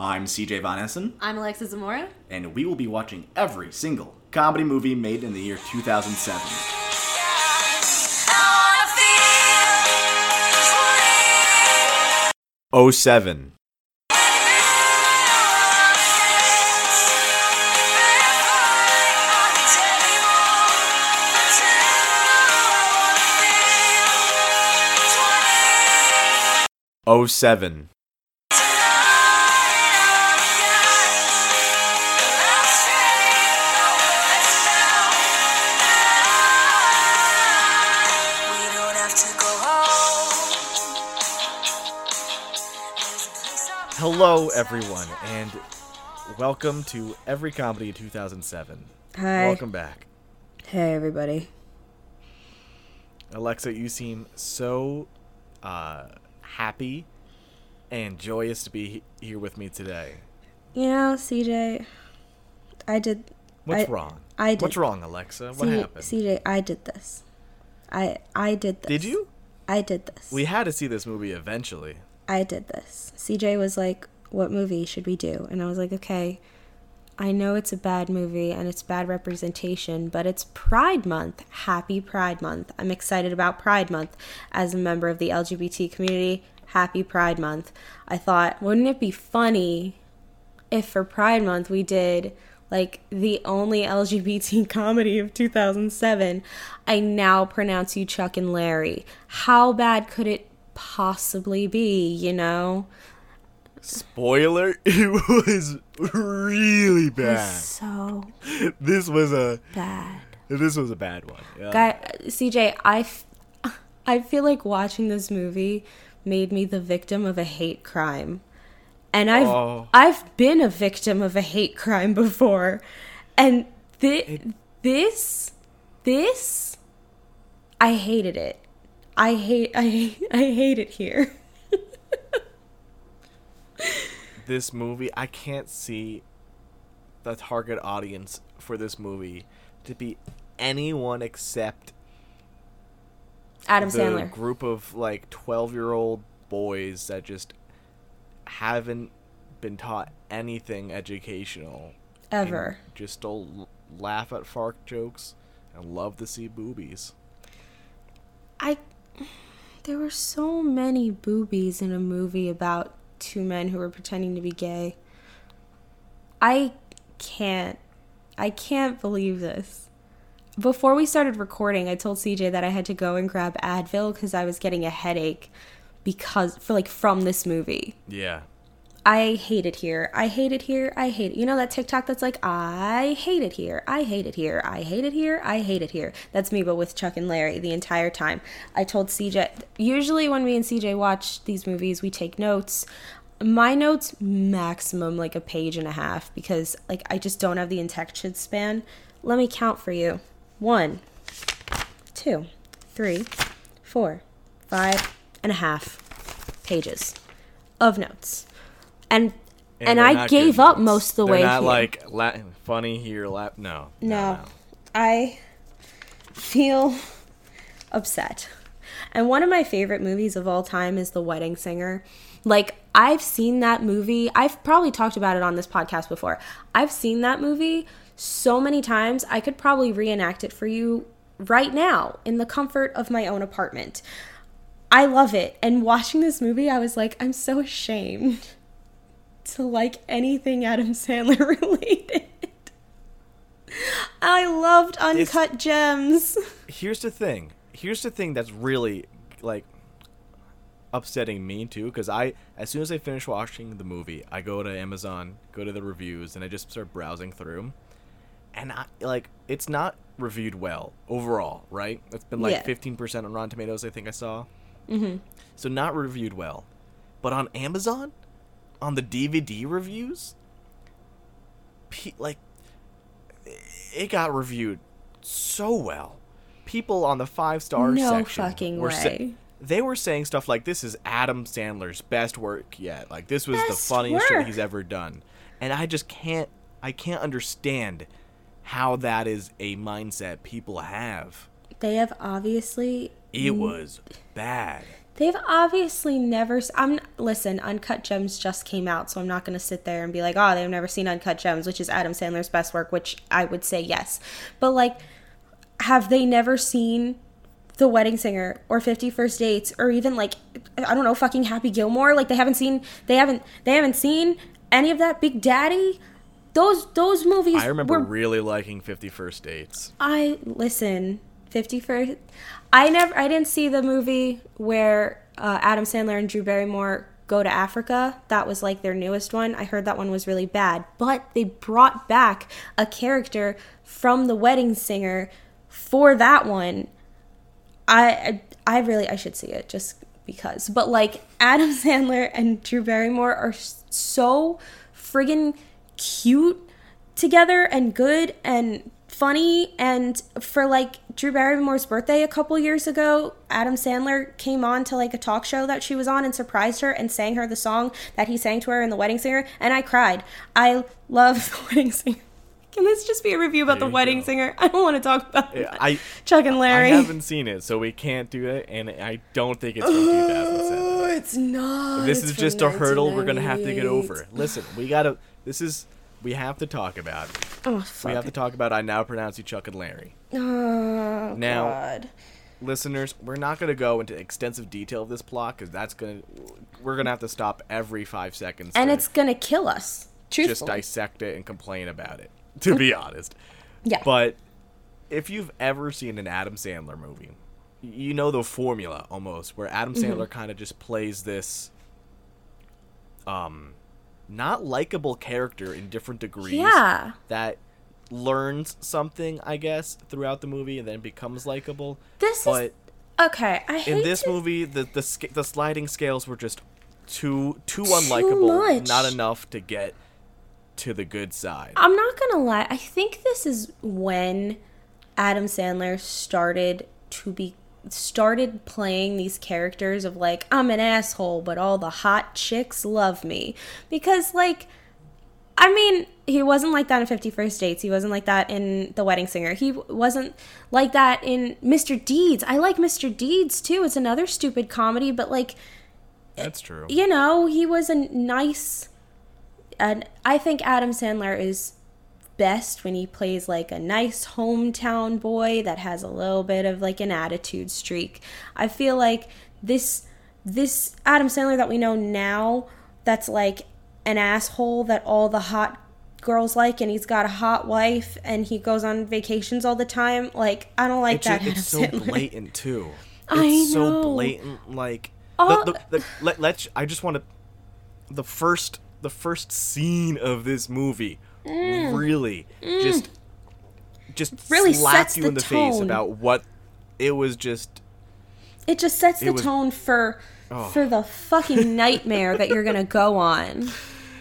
I'm CJ Von Essen, I'm Alexa Zamora. and we will be watching every single comedy movie made in the year 2007. Oh seven. Oh seven. Hello, everyone, and welcome to Every Comedy 2007. Hi. Welcome back. Hey, everybody. Alexa, you seem so uh, happy and joyous to be he- here with me today. You know, CJ, I did. What's I- wrong? I did. What's wrong, Alexa? What happened? CJ, I did this. I I did this. Did you? I did this. We had to see this movie eventually. I did this. CJ was like, "What movie should we do?" And I was like, "Okay, I know it's a bad movie and it's bad representation, but it's Pride Month. Happy Pride Month. I'm excited about Pride Month as a member of the LGBT community. Happy Pride Month. I thought, wouldn't it be funny if for Pride Month we did like the only LGBT comedy of 2007? I now pronounce you Chuck and Larry. How bad could it possibly be, you know? Spoiler: It was really bad. So This was a bad. this was a bad one. Yeah. Guy, CJ, I, f- I feel like watching this movie made me the victim of a hate crime. And I've Oh. I've been a victim of a hate crime before. And thi- this this I hated it. I hate I I hate it here. this movie, I can't see the target audience for this movie to be anyone except Adam the Sandler. group of like 12 year old boys that just haven't been taught anything educational. Ever. Just still laugh at fart jokes and love to see boobies. I there were so many boobies in a movie about two men who were pretending to be gay. I can't I can't believe this. Before we started recording, I told CJ that I had to go and grab Advil cuz I was getting a headache because for like from this movie. Yeah. I hate it here. I hate it here. I hate it. You know that TikTok that's like, I hate it here. I hate it here. I hate it here. I hate it here. That's me, but with Chuck and Larry the entire time. I told CJ, usually when me and CJ watch these movies, we take notes. My notes, maximum like a page and a half because like I just don't have the attention span. Let me count for you. One, two, three, four, five and a half pages of notes. And and, I gave good up most of the They're way not here. like la- funny here, laugh. No. no, I feel upset. And one of my favorite movies of all time is The Wedding Singer. Like I've seen that movie. I've probably talked about it on this podcast before. I've seen that movie so many times. I could probably reenact it for you right now in the comfort of my own apartment. I love it. And watching this movie, I was like, I'm so ashamed to like anything Adam Sandler related. I loved Uncut Gems. here's the thing. Here's the thing that's really like upsetting me too because I as soon as I finish watching the movie, I go to Amazon, go to the reviews and I just start browsing through. And I like it's not reviewed well overall, right? It's been like Yeah. 15% on Rotten Tomatoes I think I saw. Mhm. So not reviewed well. But on Amazon, on the DVD reviews, pe- like it got reviewed so well. People on the five star No section fucking were sa- way. they were saying stuff like, "This is Adam Sandler's best work yet. Like this was the Best funniest shit he's ever done." And I just can't, I can't understand how that is a mindset people have. They have obviously It was bad. They've obviously never. I'm listen. Uncut Gems just came out, so I'm not going to sit there and be like, "Oh, they've never seen Uncut Gems," which is Adam Sandler's best work. Which I would say yes, but like, have they never seen The Wedding Singer or Fifty First Dates or even like I don't know, fucking Happy Gilmore? Like they haven't seen. They haven't. They haven't seen any of that Big Daddy. Those those movies. I remember were really liking Fifty First Dates. I listen. Fifty first. I never. I didn't see the movie where uh, Adam Sandler and Drew Barrymore go to Africa. That was like their newest one. I heard that one was really bad, but they brought back a character from The Wedding Singer for that one. I I, really I should see it just because. But like Adam Sandler and Drew Barrymore are so friggin' cute together and good and funny and for like Drew Barrymore's birthday a couple years ago, Adam Sandler came on to like a talk show that she was on and surprised her and sang her the song that he sang to her in The Wedding Singer and I cried. I love The Wedding Singer. Can this just be a review about There The Wedding go. Singer? I don't want to talk about Yeah, I Chuck and Larry. I haven't seen it, so we can't do it, and I don't think it's from 2007. Oh, it's not. This It's is just a hurdle we're gonna have to get 1998. over. Listen, we gotta. This is. We have to talk about. Oh We have to talk about. I now pronounce you Chuck and Larry. Oh Now- God. listeners, we're not going to go into extensive detail of this plot because that's going to we're going to have to stop every 5 seconds And to it's gonna kill us. Truthfully. just dissect it and complain about it, to be honest. yeah. But if you've ever seen an Adam Sandler movie, you know the formula almost where Adam Mm-hmm. Sandler kind of just plays this um not likable character in different degrees yeah. that learns something, I guess, throughout the movie and then becomes likable. This but is okay. I hate in this to- movie the the the sliding scales were just too too unlikable much. not enough to get to the good side I'm not gonna lie. I think this is when Adam Sandler started to be started playing these characters of like I'm an asshole, but all the hot chicks love me because like. I mean, he wasn't like that in Fifty First Dates. He wasn't like that in The Wedding Singer. He wasn't like that in Mr. Deeds. I like Mr. Deeds too. It's another stupid comedy, but like that's true you know, he was a nice and I think Adam Sandler is best when he plays like a nice hometown boy that has a little bit of like an attitude streak. I feel like this this Adam Sandler that we know now that's like an asshole that all the hot girls like and he's got a hot wife and he goes on vacations all the time like I don't like it's, that ju- it's so Sandler. blatant too I it's so blatant like All- the, the, the, let, let's i just want to the first the first scene of this movie really just just Mm. Really slapped you in the face about what it was just It just sets the was- tone for Oh. for the fucking nightmare that you're gonna go on.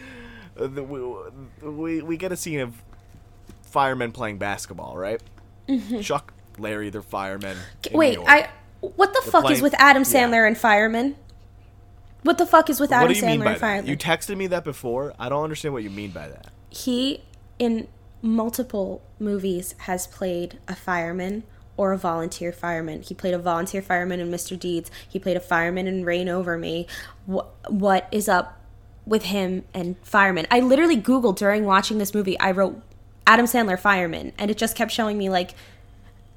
the, we, we we get a scene of firemen playing basketball, right? Chuck, Larry, they're firemen. Mm-hmm. Wait, I what the fuck is with Adam yeah. Sandler and firemen? What the fuck is with Adam What you Sandler and firemen? You texted me that before. I don't understand what you mean by that. He in multiple movies has played a fireman or a volunteer fireman. He played a volunteer fireman in Mr. Deeds. He played a fireman in Reign Over Me. What what is up with him and firemen? I literally googled during watching this movie. I wrote Adam Sandler fireman, and it just kept showing me like.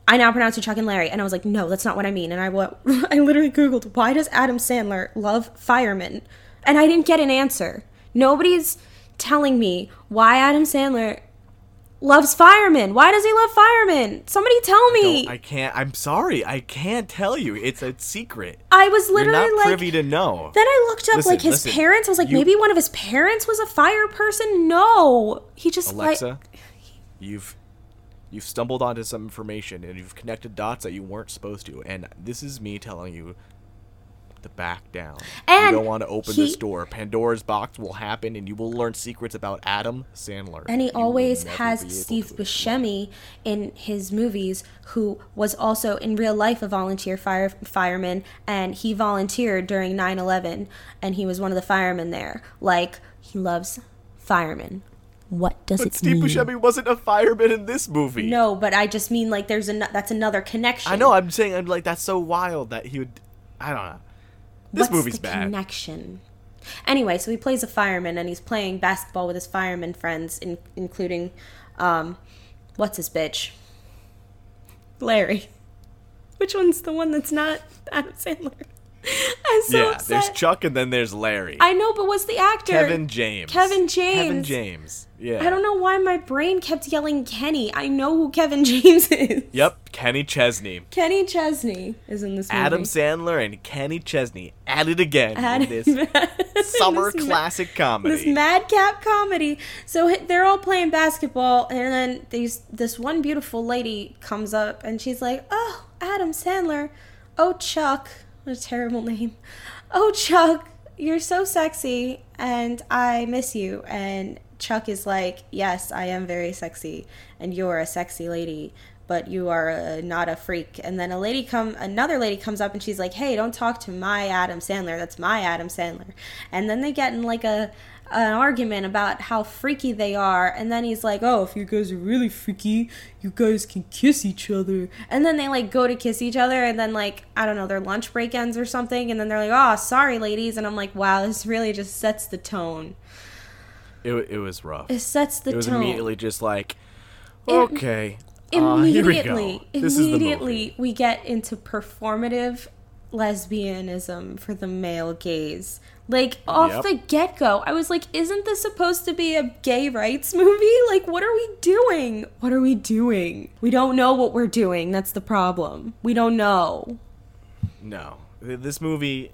I now pronounce you Chuck and Larry, and I was like, no, that's not what I mean. And I wa- I literally googled why does Adam Sandler love firemen, and I didn't get an answer. Nobody's telling me why Adam Sandler loves firemen. Why does he love firemen? Somebody tell me. No, I can't. I'm sorry. I can't tell you. It's a secret. I was You're literally not like. privy to know. then I looked up Listen, like his listen. parents. I was like, You- maybe one of his parents was a fire person. No, he just Alexa, like. you've you've stumbled onto some information and you've connected dots that you weren't supposed to. And this is me telling you to back down. And you don't want to open he- this door. Pandora's box will happen, and you will learn secrets about Adam Sandler. And he You always has Steve Buscemi in his movies, who was also in real life a volunteer fire fireman, and he volunteered during 9/11, and he was one of the firemen there. Like he loves firemen. What does But it Steve mean? Steve Buscemi wasn't a fireman in this movie. No, but I just mean like there's an that's another connection. I know. I'm saying I'm like that's so wild that he would. I don't know. This What's movie's the bad. connection? Anyway, so he plays a fireman and he's playing basketball with his fireman friends, in, including, um, what's his bitch? Larry. Which one's the one that's not Adam Sandler? I'm so yeah, upset. there's Chuck and then there's Larry. I know, but what's the actor? Kevin James. Kevin James. Kevin James. Yeah. I don't know why my brain kept yelling Kenny. I know who Kevin James is. Yep, Kenny Chesney. Kenny Chesney is in this movie. Adam Sandler and Kenny Chesney at it again Adam- in this summer this ma- classic this madcap comedy. So they're all playing basketball, and then these this one beautiful lady comes up, and she's like, "Oh, Adam Sandler, oh Chuck, what a terrible name, oh Chuck, you're so sexy, and I miss you." And Chuck is like, "Yes, I am very sexy, and you're a sexy lady." But you are uh, not a freak. And then a lady come, another lady comes up and she's like, "Hey, don't talk to my Adam Sandler. That's my Adam Sandler." And then they get in like a an argument about how freaky they are and then he's like oh if you guys are really freaky you guys can kiss each other. And then they like go to kiss each other and then like i don't know their lunch break ends or something and then they're like oh sorry ladies and i'm like wow this really just sets the tone. It, it was rough. it sets the tone It was tone. immediately just like, It- okay, uh, here we go. immediately the immediately we get into performative lesbianism for the male gaze like off Yep. the get-go i was like isn't this supposed to be a gay rights movie? Like what are we doing? What are we doing? We don't know what we're doing. That's the problem. We don't know. No, this movie,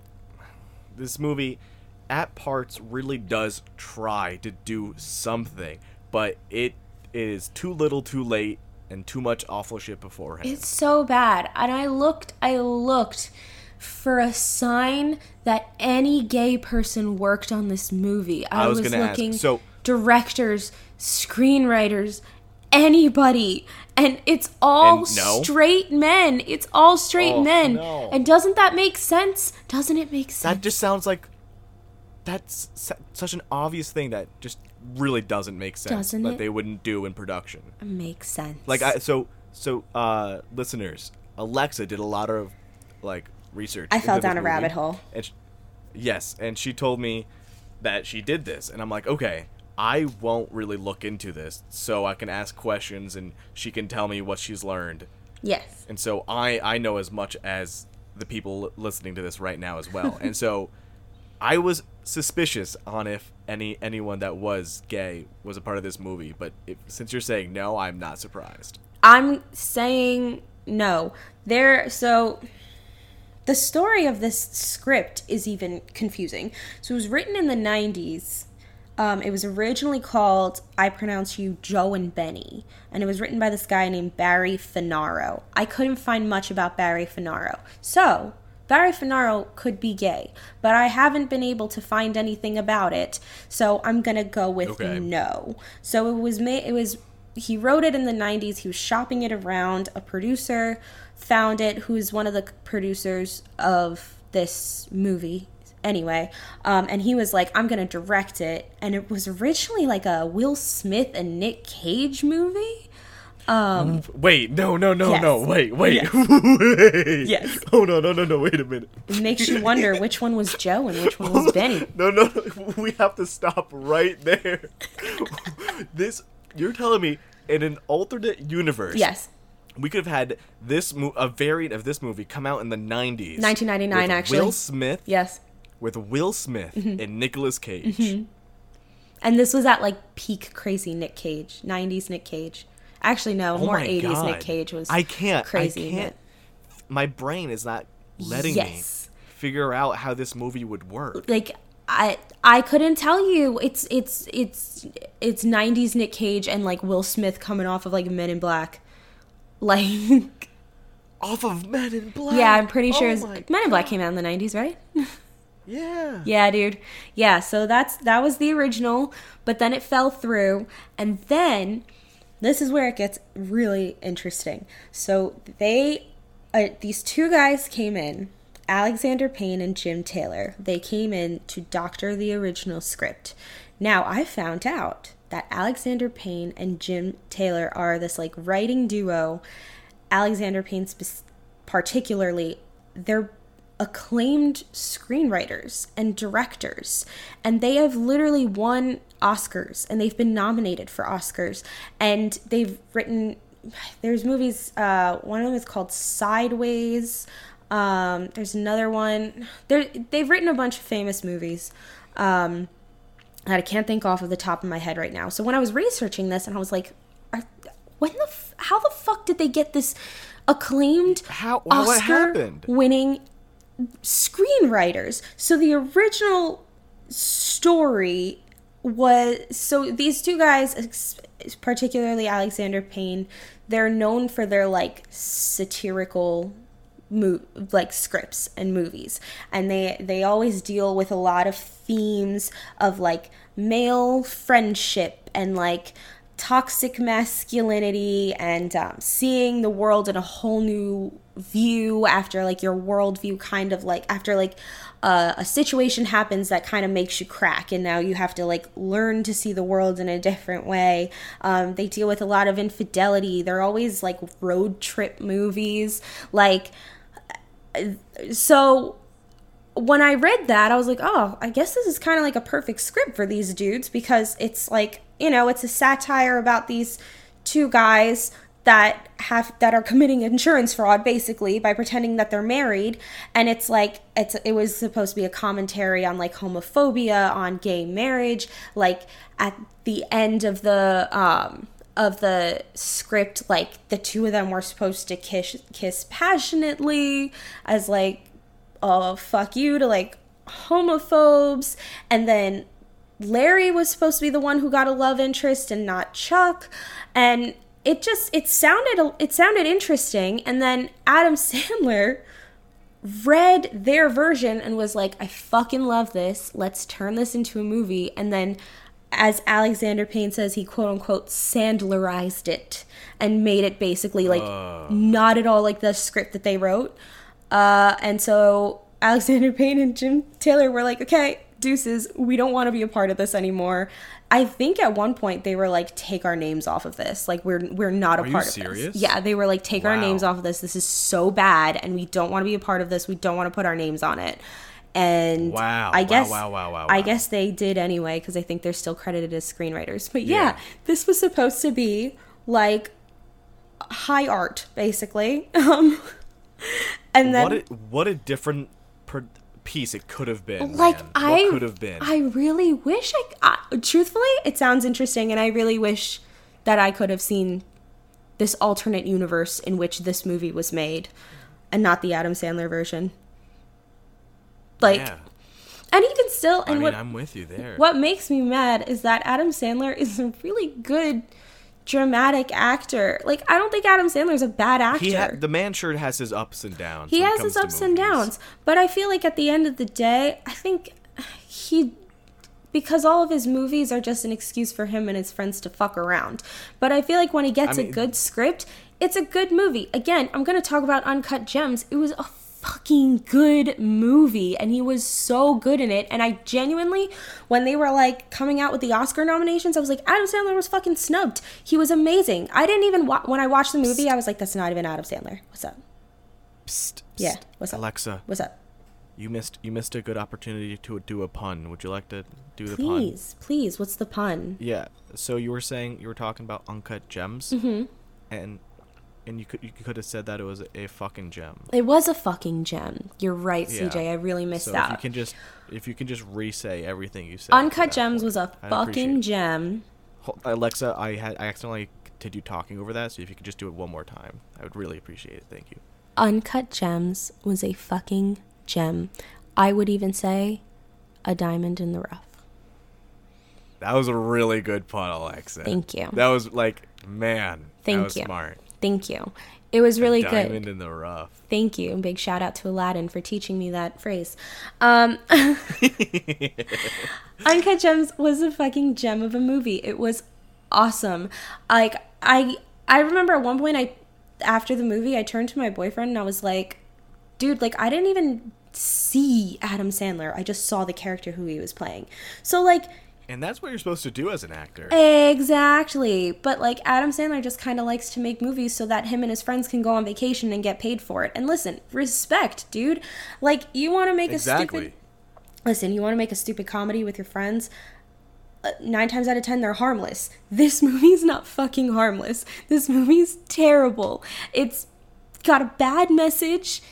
this movie, at parts really does try to do something, but it is too little, too late, and too much awful shit beforehand. It's so bad. And I looked, I looked for a sign that any gay person worked on this movie. I, I was was, gonna ask, looking so- directors, screenwriters, anybody. And it's all And no? straight men. It's all straight Oh, men. no. And doesn't that make sense? Doesn't it make sense? that just sounds like that's such an obvious thing that just really doesn't make sense Doesn't that it? they wouldn't do in production. makes sense. Like I so so uh listeners, Alexa did a lot of like research. I fell down a movie, rabbit hole. And sh yes, and she told me that she did this, and I'm like, okay, I won't really look into this, so I can ask questions, and she can tell me what she's learned, yes. and so I I know as much as the people listening to this right now as well, and so I was suspicious on if any anyone that was gay was a part of this movie, but if, since you're saying no, I'm not surprised. I'm saying no. There, so the story of this script is even confusing. So it was written in the 90s. Um, it was originally called I Pronounce You Joe and Benny, and it was written by this guy named Barry Fanaro. I couldn't find much about Barry Fanaro. So, Barry Fanaro could be gay, but I haven't been able to find anything about it, so I'm gonna go with Okay. no. So it was made. It was he wrote it in the 90s. He was shopping it around. A producer found it, who's one of the producers of this movie. Anyway, um, and he was like, I'm going to direct it. And it was originally like a Will Smith and Nick Cage movie. Um, Wait, no, no, no, Yes. no, wait, wait, Yes. wait. Yes. Oh no, no, no, no, wait a minute. it makes you wonder which one was Joe and which one was Benny. No, no, no, we have to stop right there. this, you're telling me, in an alternate universe, Yes. We could have had this mo- a variant of this movie come out in the 90s. 1999, with actually. Will Smith, Yes. with Will Smith Mm-hmm. and Nicolas Cage. And this was at like peak crazy Nick Cage, 90s Nick Cage. Actually, no, Oh more 80s God. Nick Cage was I can't. crazy. I can't. My brain is not letting Yes. me figure out how this movie would work. like I I couldn't tell you. It's it's it's it's 90s Nick Cage and like Will Smith coming off of like Men in Black. Like Off of Men in Black. yeah, I'm pretty sure Oh Men in Black came out in the 90s, right? Yeah. Yeah, dude. Yeah, so that's that was the original, but then it fell through and then this is where it gets really interesting. So they uh, these two guys came in, Alexander Payne and Jim Taylor. They came in to doctor the original script. Now, I found out that Alexander Payne and Jim Taylor are this like writing duo. Alexander Payne spe- particularly, they're acclaimed screenwriters and directors and they have literally won Oscars and they've been nominated for Oscars and they've written there's movies uh one of them is called Sideways um there's another one they they've written a bunch of famous movies um that I can't think off of the top of my head right now. So when I was researching this and I was like are, when the f- how the fuck did they get this acclaimed How- Oscar winning screenwriters. So the original story was so these two guys, particularly Alexander Payne, they're known for their like satirical mo- like scripts and movies. And they they always deal with a lot of themes of like male friendship and like toxic masculinity and um, seeing the world in a whole new view after like your worldview kind of like after like uh, a situation happens that kind of makes you crack and now you have to like learn to see the world in a different way. Um, they deal with a lot of infidelity. They're always like road trip movies. Like so when I read that, I was like, oh, I guess this is kind of like a perfect script for these dudes because it's like, you know, it's a satire about these two guys that have that are committing insurance fraud basically by pretending that they're married. And it's like it's it was supposed to be a commentary on like homophobia on gay marriage like at the end of the um of the script like the two of them were supposed to kiss kiss passionately as like oh fuck you to like homophobes. And then Larry was supposed to be the one who got a love interest and not Chuck. And it just it sounded it sounded interesting. And then Adam Sandler read their version and was like I fucking love this. Let's turn this into a movie. And then as Alexander Payne says he quote unquote Sandlerized it and made it basically like not at all like the script that they wrote uh, and so Alexander Payne and Jim Taylor were like, okay, deuces, we don't want to be a part of this anymore. I think at one point they were like, take our names off of this. Like we're we're not a Are you part of serious? this. Yeah, they were like, take our names off of this. This is so bad, and we don't want to be a part of this. We don't want to put our names on it. And Wow, I wow, guess wow, wow, wow, I guess they did anyway because I think they're still credited as screenwriters. But yeah, Yeah. this was supposed to be like high art, basically. Um, and then what a, what a different per- piece it could have been. like man. I what could have been. I really wish I, I truthfully it sounds interesting and I really wish that I could have seen this alternate universe in which this movie was made and not the Adam Sandler version. Like yeah. and even still I and mean, what I'm with you there. what makes me mad is that Adam Sandler is a really good dramatic actor. Like I don't think Adam Sandler's a bad actor. He ha- the man sure has his ups and downs. he has his ups and downs but i feel like at the end of the day i think he because all of his movies are just an excuse for him and his friends to fuck around but i feel like when he gets I a mean- good script it's a good movie again i'm going to talk about uncut gems it was a fucking good movie and he was so good in it and i genuinely when they were like coming out with the oscar nominations i was like adam sandler was fucking snubbed he was amazing i didn't even wa- when i watched the movie i was like that's not even adam sandler what's up Psst, Yeah, psst. what's up? Alexa, what's up you missed you missed a good opportunity to do a pun. Would you like to do the pun? Please, please, what's the pun? Yeah. So you were saying you were talking about uncut gems, mm-hmm. and and you could you could have said that it was a fucking gem. It was a fucking gem. You're right, Yeah. CJ. I really missed So that. if you can just if you can just re-say everything you said. Uncut Gems point, was a I'd fucking gem. Alexa, I had I accidentally continued talking over that, so if you could just do it one more time, I would really appreciate it. Thank you. Uncut Gems was a fucking gem. I would even say a diamond in the rough. That was a really good pun, Alexa. Thank you. That was like, man, Thank that was you. smart. Thank you. It was really good. Diamond in the rough. Thank you. Big shout out to Aladdin for teaching me that phrase. Um, Uncut Gems was a fucking gem of a movie. It was awesome. Like I I remember at one point I after the movie I turned to my boyfriend and I was like, dude, like I didn't even see Adam Sandler. I just saw the character who he was playing. So like And that's what you're supposed to do as an actor. Exactly. But like Adam Sandler just kind of likes to make movies so that him and his friends can go on vacation and get paid for it. And listen, respect, dude. Like you want to make a stupid Listen, you want to make a stupid comedy with your friends? Uh, 9 times out of 10 they're harmless. This movie's not fucking harmless. This movie's terrible. It's got a bad message.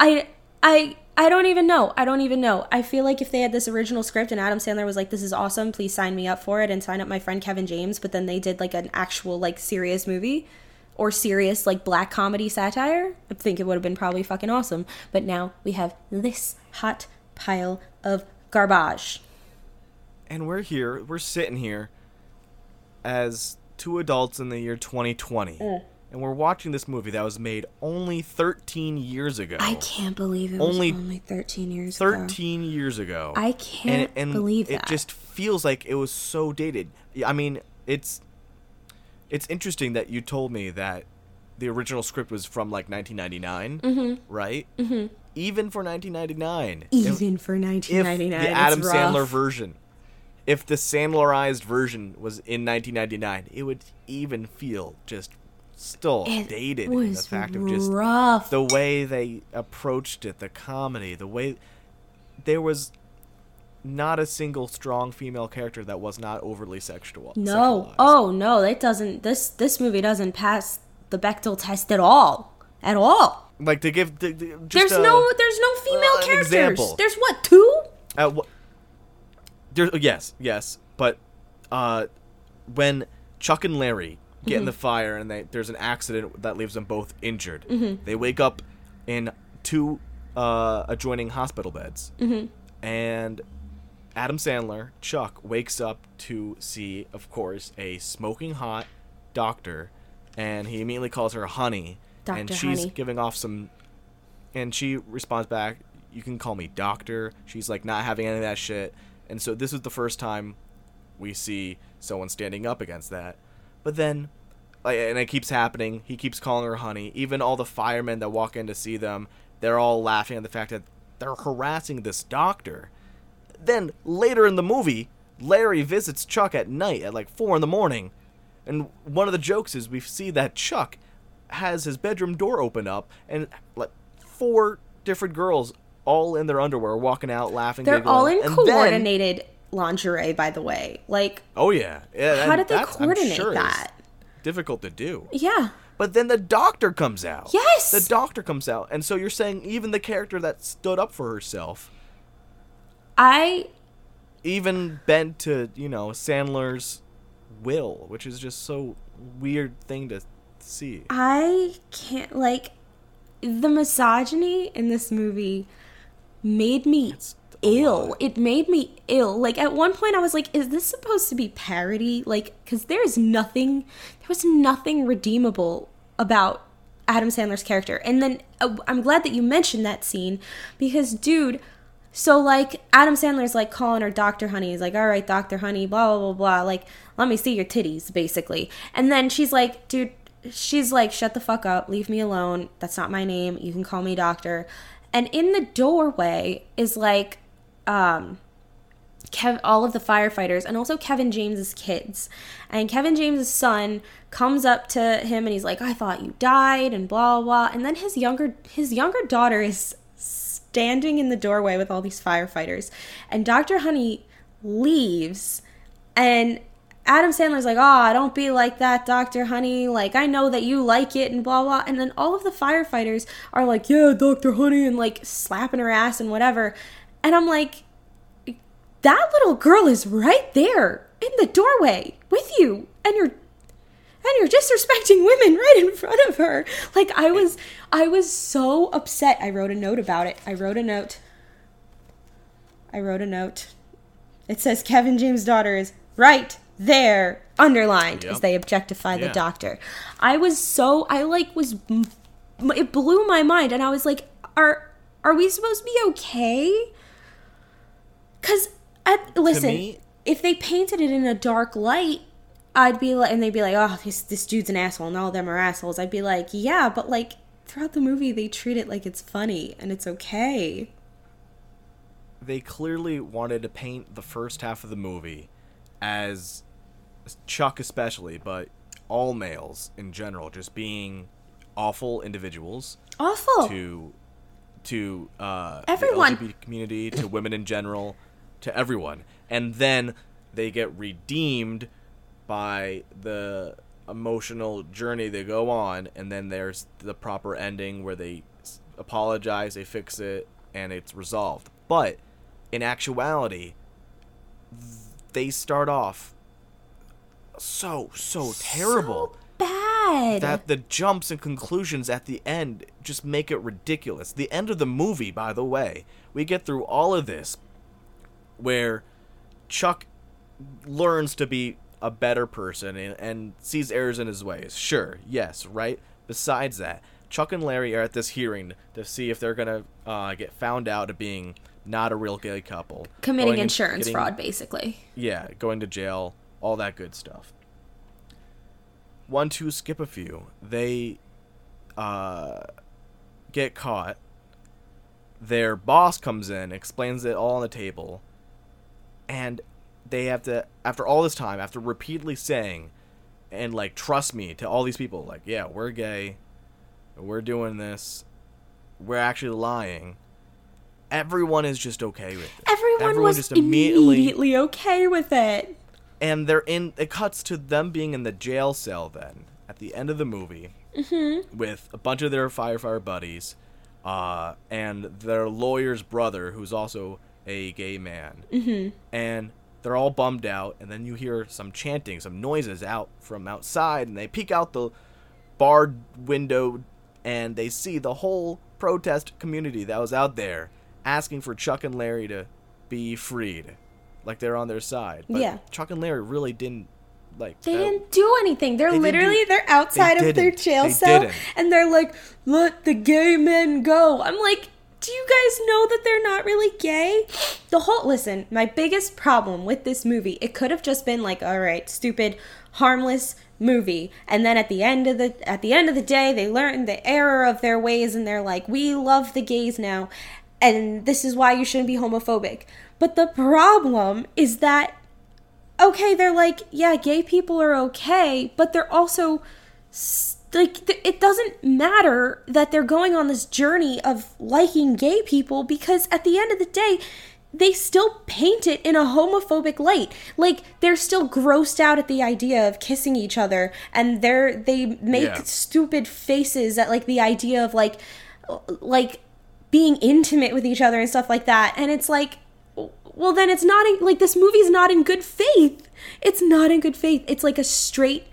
I I I don't even know. I don't even know. I feel like if they had this original script and Adam Sandler was like, "This is awesome. Please sign me up for it and sign up my friend Kevin James," but then they did like an actual like serious movie or serious like black comedy satire, I think it would have been probably fucking awesome. But now we have this hot pile of garbage. And we're here, we're sitting here as two adults in the year 2020. Mm. And we're watching this movie that was made only 13 years ago. I can't believe it was Only only 13 years ago. 13 years ago. I can't and believe it that. just feels like it was so dated. I mean, it's it's interesting that you told me that the original script was from like 1999, Mm-hmm. right? Mm-hmm. Even for 1999, if- even for if 1999. the Adam Sandler rough. version, if the Sandlerized version was in 1999, it would even feel just still It dated. in the fact of just rough. the way they approached it, the comedy, the way there was not a single strong female character that was not overly sexual. No. sexualized. Oh no, it doesn't. This this movie doesn't pass the Bechdel test at all. At all. like to give the, the- just There's a- no there's no female an characters. example. There's what two? Uh, wh- there, yes, yes, but uh, when Chuck and Larry get Mm-hmm. in the fire and they, there's an accident that leaves them both injured, Mm-hmm. they wake up in two uh, adjoining hospital beds, Mm-hmm. and Adam Sandler, Chuck, wakes up to see, of course, a smoking hot doctor, and he immediately calls her Honey, and she's Honey. giving off some and she responds back, "You can call me doctor." She's like not having any of that shit. And so this is the first time we see someone standing up against that. But then like and it keeps happening. He keeps calling her honey. Even all the firemen that walk in to see them, they're all laughing at the fact that they're harassing this doctor. Then later in the movie, Larry visits Chuck at night at like 4 in the morning. And one of the jokes is we see that Chuck has his bedroom door open up and like four different girls all in their underwear walking out laughing They're giggling. all in And coordinated lingerie, by the way. Like, oh yeah, yeah how did they coordinate sure, that? difficult to do Yeah. but then the doctor comes out Yes! the doctor comes out and so you're saying even the character that stood up for herself I even bent to you know sandler's will which is just so weird thing to see I can't like the misogyny in this movie made me a ill. lot. It made me ill. Like at one point I was like is this supposed to be parody? Like cuz there's nothing there was nothing redeemable about Adam Sandler's character. And then uh, I'm glad that you mentioned that scene because dude so like Adam Sandler's like calling her Dr. Honey. He's like, "All right, Dr. Honey, blah blah blah blah. Like, let me see your titties, basically." And then she's like, "Dude, she's like, shut the fuck up, leave me alone. That's not my name. You can call me doctor." And in the doorway is like, um, Kev, all of the firefighters, and also Kevin James's kids. And Kevin James's son comes up to him and he's like, "I thought you died," and blah blah. And then his younger his younger daughter is standing in the doorway with all these firefighters, and Dr. Honey leaves, and Adam Sandler's like, "Oh, don't be like that, Dr. Honey. Like, I know that you like it and blah blah." And then all of the firefighters are like, "Yeah, Dr. Honey," and like slapping her ass and whatever. And I'm like, that little girl is right there in the doorway with you and you're and you're disrespecting women right in front of her. Like i was i was so upset. I wrote a note about it. I wrote a note. I wrote a note. It says kevin james daughter is right there underlined as they objectify the doctor. I was so i like was it blew my mind and i was like are are we supposed to be okay because listen me- if they painted it in a dark light i'd be like and they'd be like oh this, this dude's an asshole and all of them are assholes i'd be like yeah but like throughout the movie they treat it like it's funny and it's okay they clearly wanted to paint the first half of the movie as Chuck especially, but all males in general, just being awful individuals Awful. to to uh, Everyone. community, to women in general, to everyone, and then they get redeemed by the emotional journey they go on, and then there's the proper ending where they apologize, they fix it, and it's resolved. But in actuality, they start off so so terrible So bad. that the jumps and conclusions at the end just make it ridiculous. The end of the movie, by the way, we get through all of this where Chuck learns to be a better person and, and sees errors in his ways. Sure, yes, right? Besides that, Chuck and Larry are at this hearing to see if they're going to uh, get found out of being not a real gay couple. Committing Going insurance getting- fraud, basically. yeah, going to jail, all that good stuff. One, two, skip a few. They uh, get caught. Their boss comes in, explains it all on the table, and they have to, after all this time, after repeatedly saying, and like, trust me to all these people, like, yeah, we're gay, we're doing this, we're actually lying. Everyone is just okay with it. Everyone, was just immediately okay with it. and they're in it cuts to them being in the jail cell then at the end of the movie with a bunch of their firefighter buddies uh, and their lawyer's brother who's also a gay man mm-hmm. and they're all bummed out and then you hear some chanting some noises out from outside and they peek out the barred window and they see the whole protest community that was out there asking for chuck and larry to be freed like they're on their side but Yeah. chuck and larry really didn't like They that- didn't do anything. They're They literally do- they're outside of their jail They cell didn't. and they're like, "Let the gay men go." I'm like, "Do you guys know that they're not really gay?" The whole listen, my biggest problem with this movie, it could have just been like, "All right, stupid, harmless movie." And then at the end of the at the end of the day, they learn the error of their ways and they're like, "We love the gays now." And this is why you shouldn't be homophobic. But the problem is that okay, they're like, yeah, gay people are okay, but they're also s- like, th- it doesn't matter that they're going on this journey of liking gay people because at the end of the day, they still paint it in a homophobic light. Like they're still grossed out at the idea of kissing each other, and they're they make Yeah. stupid faces at like the idea of like, like being intimate with each other and stuff like that. And it's like, well then it's not in, like this movie's not in good faith it's not in good faith it's like a straight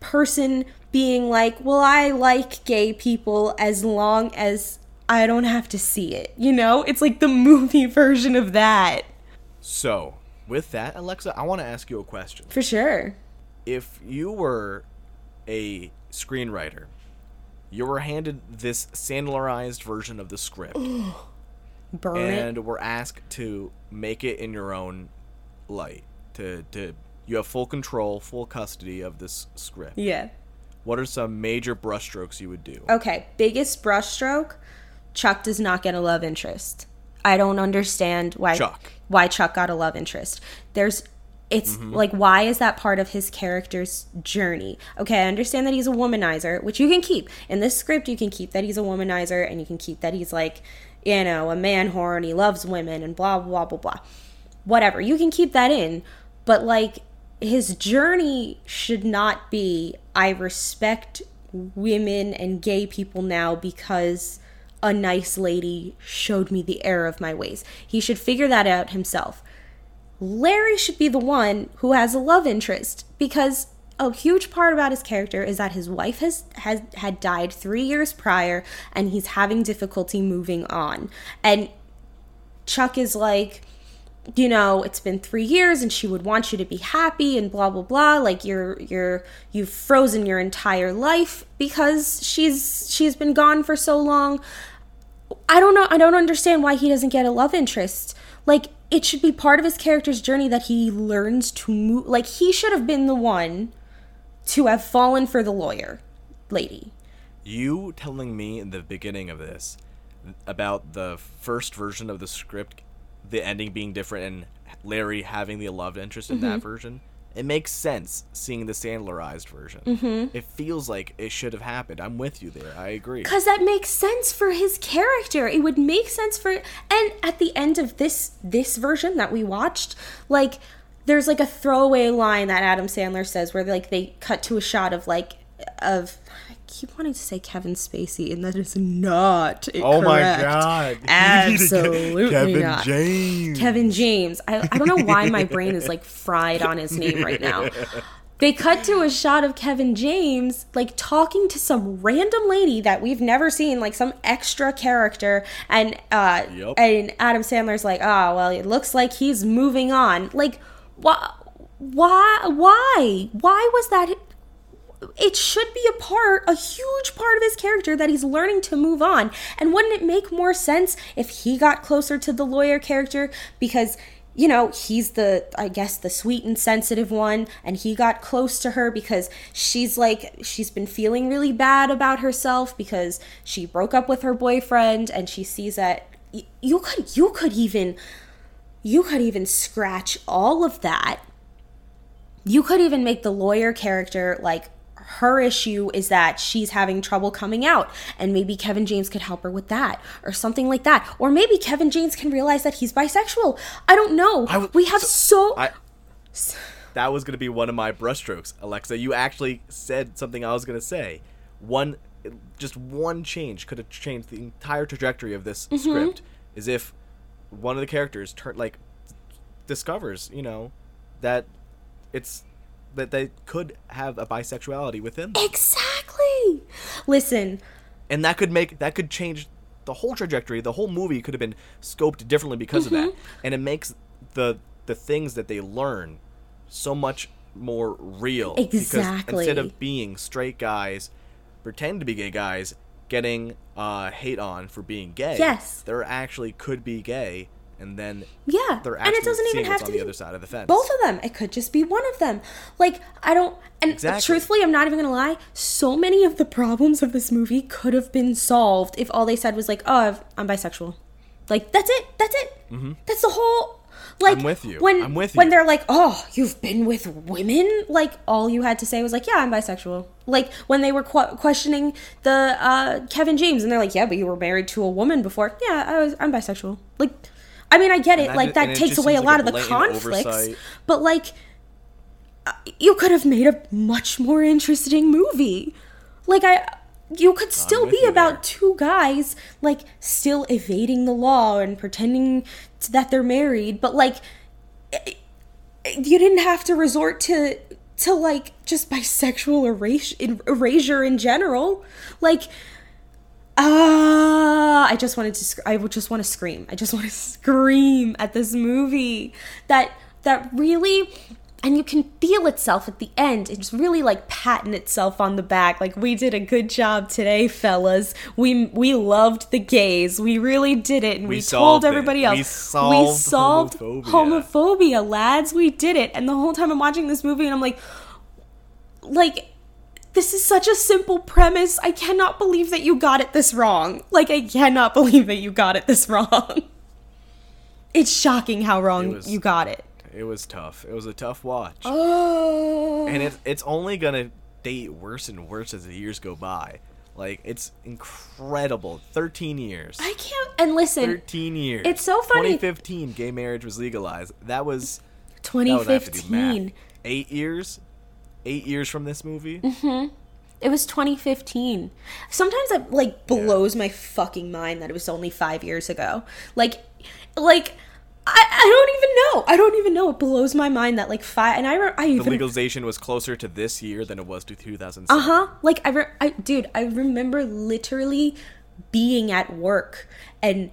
person being like well i like gay people as long as i don't have to see it you know? It's like the movie version of that. So with that alexa i want to ask you a question. For sure. If you were a screenwriter, you were handed this sandlerized version of the script burn and it were asked to make it in your own light. To to you have full control, full custody of this script. yeah What are some major brushstrokes you would do? Okay, biggest brushstroke. Chuck does not get a love interest. I don't understand why Chuck. why Chuck got a love interest. There's it's Mm-hmm. like why is that part of his character's journey? Okay, I understand that he's a womanizer, which you can keep. In this script you can keep that he's a womanizer and you can keep that he's like, you know, a man whore and he loves women and blah blah blah blah. Whatever. You can keep that in, but like his journey should not be I respect women and gay people now because a nice lady showed me the error of my ways. He should figure that out himself. Larry should be the one who has a love interest because a huge part about his character is that his wife has has had died 3 years prior and he's having difficulty moving on. And Chuck is like you know it's been three years and she would want you to be happy and blah blah blah. Like you're you're you've frozen your entire life because she's she's been gone for so long. I don't know i don't understand why he doesn't get a love interest. Like it should be part of his character's journey that he learns to move like he should have been the one to have fallen for the lawyer lady. You telling me in the beginning of this about the first version of the script, the ending being different, and Larry having the love interest in that version, it makes sense seeing the Sandlerized version. Mm-hmm. It feels like it should have happened. I'm with you there. I agree. Because that makes sense for his character. It would make sense for and at the end of this this version that we watched, like there's like a throwaway line that Adam Sandler says where like they cut to a shot of like of keep wanting to say Kevin Spacey and that is not Oh my. God. Absolutely Kevin not. James. Kevin James. I, I don't know why my brain is like fried on his name right now. They cut to a shot of Kevin James like talking to some random lady that we've never seen, like some extra character, and uh, Yup. and Adam Sandler's like, oh well, it looks like he's moving on. Like, why, why, why, why was that? It should be a part, a huge part of his character that he's learning to move on. And wouldn't it make more sense if he got closer to the lawyer character because you know, he's the I guess the sweet and sensitive one and he got close to her because she's like she's been feeling really bad about herself because she broke up with her boyfriend and she sees that y- you could you could even you could even scratch all of that you could even make the lawyer character like her issue is that she's having trouble coming out and maybe Kevin James could help her with that or something like that or maybe Kevin James can realize that he's bisexual I don't know I w- we have so, I, that was going to be one of my brushstrokes, Alexa. You actually said something I was going to say. One, just one change could have changed the entire trajectory of this mm-hmm. script. Is if one of the characters turn like discovers, you know, that it's that they could have a bisexuality within them, exactly listen and that could make that could change the whole trajectory. The whole movie could have been scoped differently because of that, and it makes the the things that they learn so much more real. Exactly. Because instead of being straight guys, pretend to be gay guys, getting uh, hate on for being gay. Yes. They're actually could be gay, and then yeah they're and actually it doesn't even have to on be the other side of the fence. both of them it could just be one of them like I don't and Exactly. truthfully I'm not even gonna lie so many of the problems of this movie could have been solved if all they said was like oh I'm bisexual like that's it that's it that's the whole like Mm-hmm. I'm with you. when I'm with you. when they're like oh you've been with women like all you had to say was like yeah I'm bisexual like when they were qu- questioning the uh, Kevin James and they're like yeah but you were married to a woman before yeah I was I'm bisexual like I mean I get it that like that takes away a lot like of the conflicts oversight. but like uh, you could have made a much more interesting movie. Like i you could still be about two guys like still evading the law and pretending that they're married but like eh, eh, you didn't have to resort to to like just bisexual erasure, erasure in general. Like Ah, I just wanted to. sc- I would just want to scream. I just want to scream at this movie. That that really, and you can feel itself at the end. It's really like patting itself on the back. Like we did a good job today, fellas. We we loved the gays. We really did it, and we, We told solved it. everybody else. We solved homophobia. homophobia, lads. We did it. And the whole time I'm watching this movie, and I'm like, like this is such a simple premise. I cannot believe that you got it this wrong. Like I cannot believe that you got it this wrong. It's shocking how wrong was- you got it. it was tough. It was a tough watch. Oh. and it, it's only gonna date worse and worse as the years go by. Like it's incredible. Thirteen years. I can't and listen, Thirteen years. It's so funny. 2015, gay marriage was legalized. That was that would have to do math. 2015. Eight years. Eight years from this movie. It was 2015. Sometimes it like blows my fucking mind that it was only 5 years ago. Like like I, I don't even know. I don't even know. It blows my mind that like five and I re- I The legalization was closer to this year than it was to 2007. Uh huh. Like I, re- I, dude, I remember literally being at work and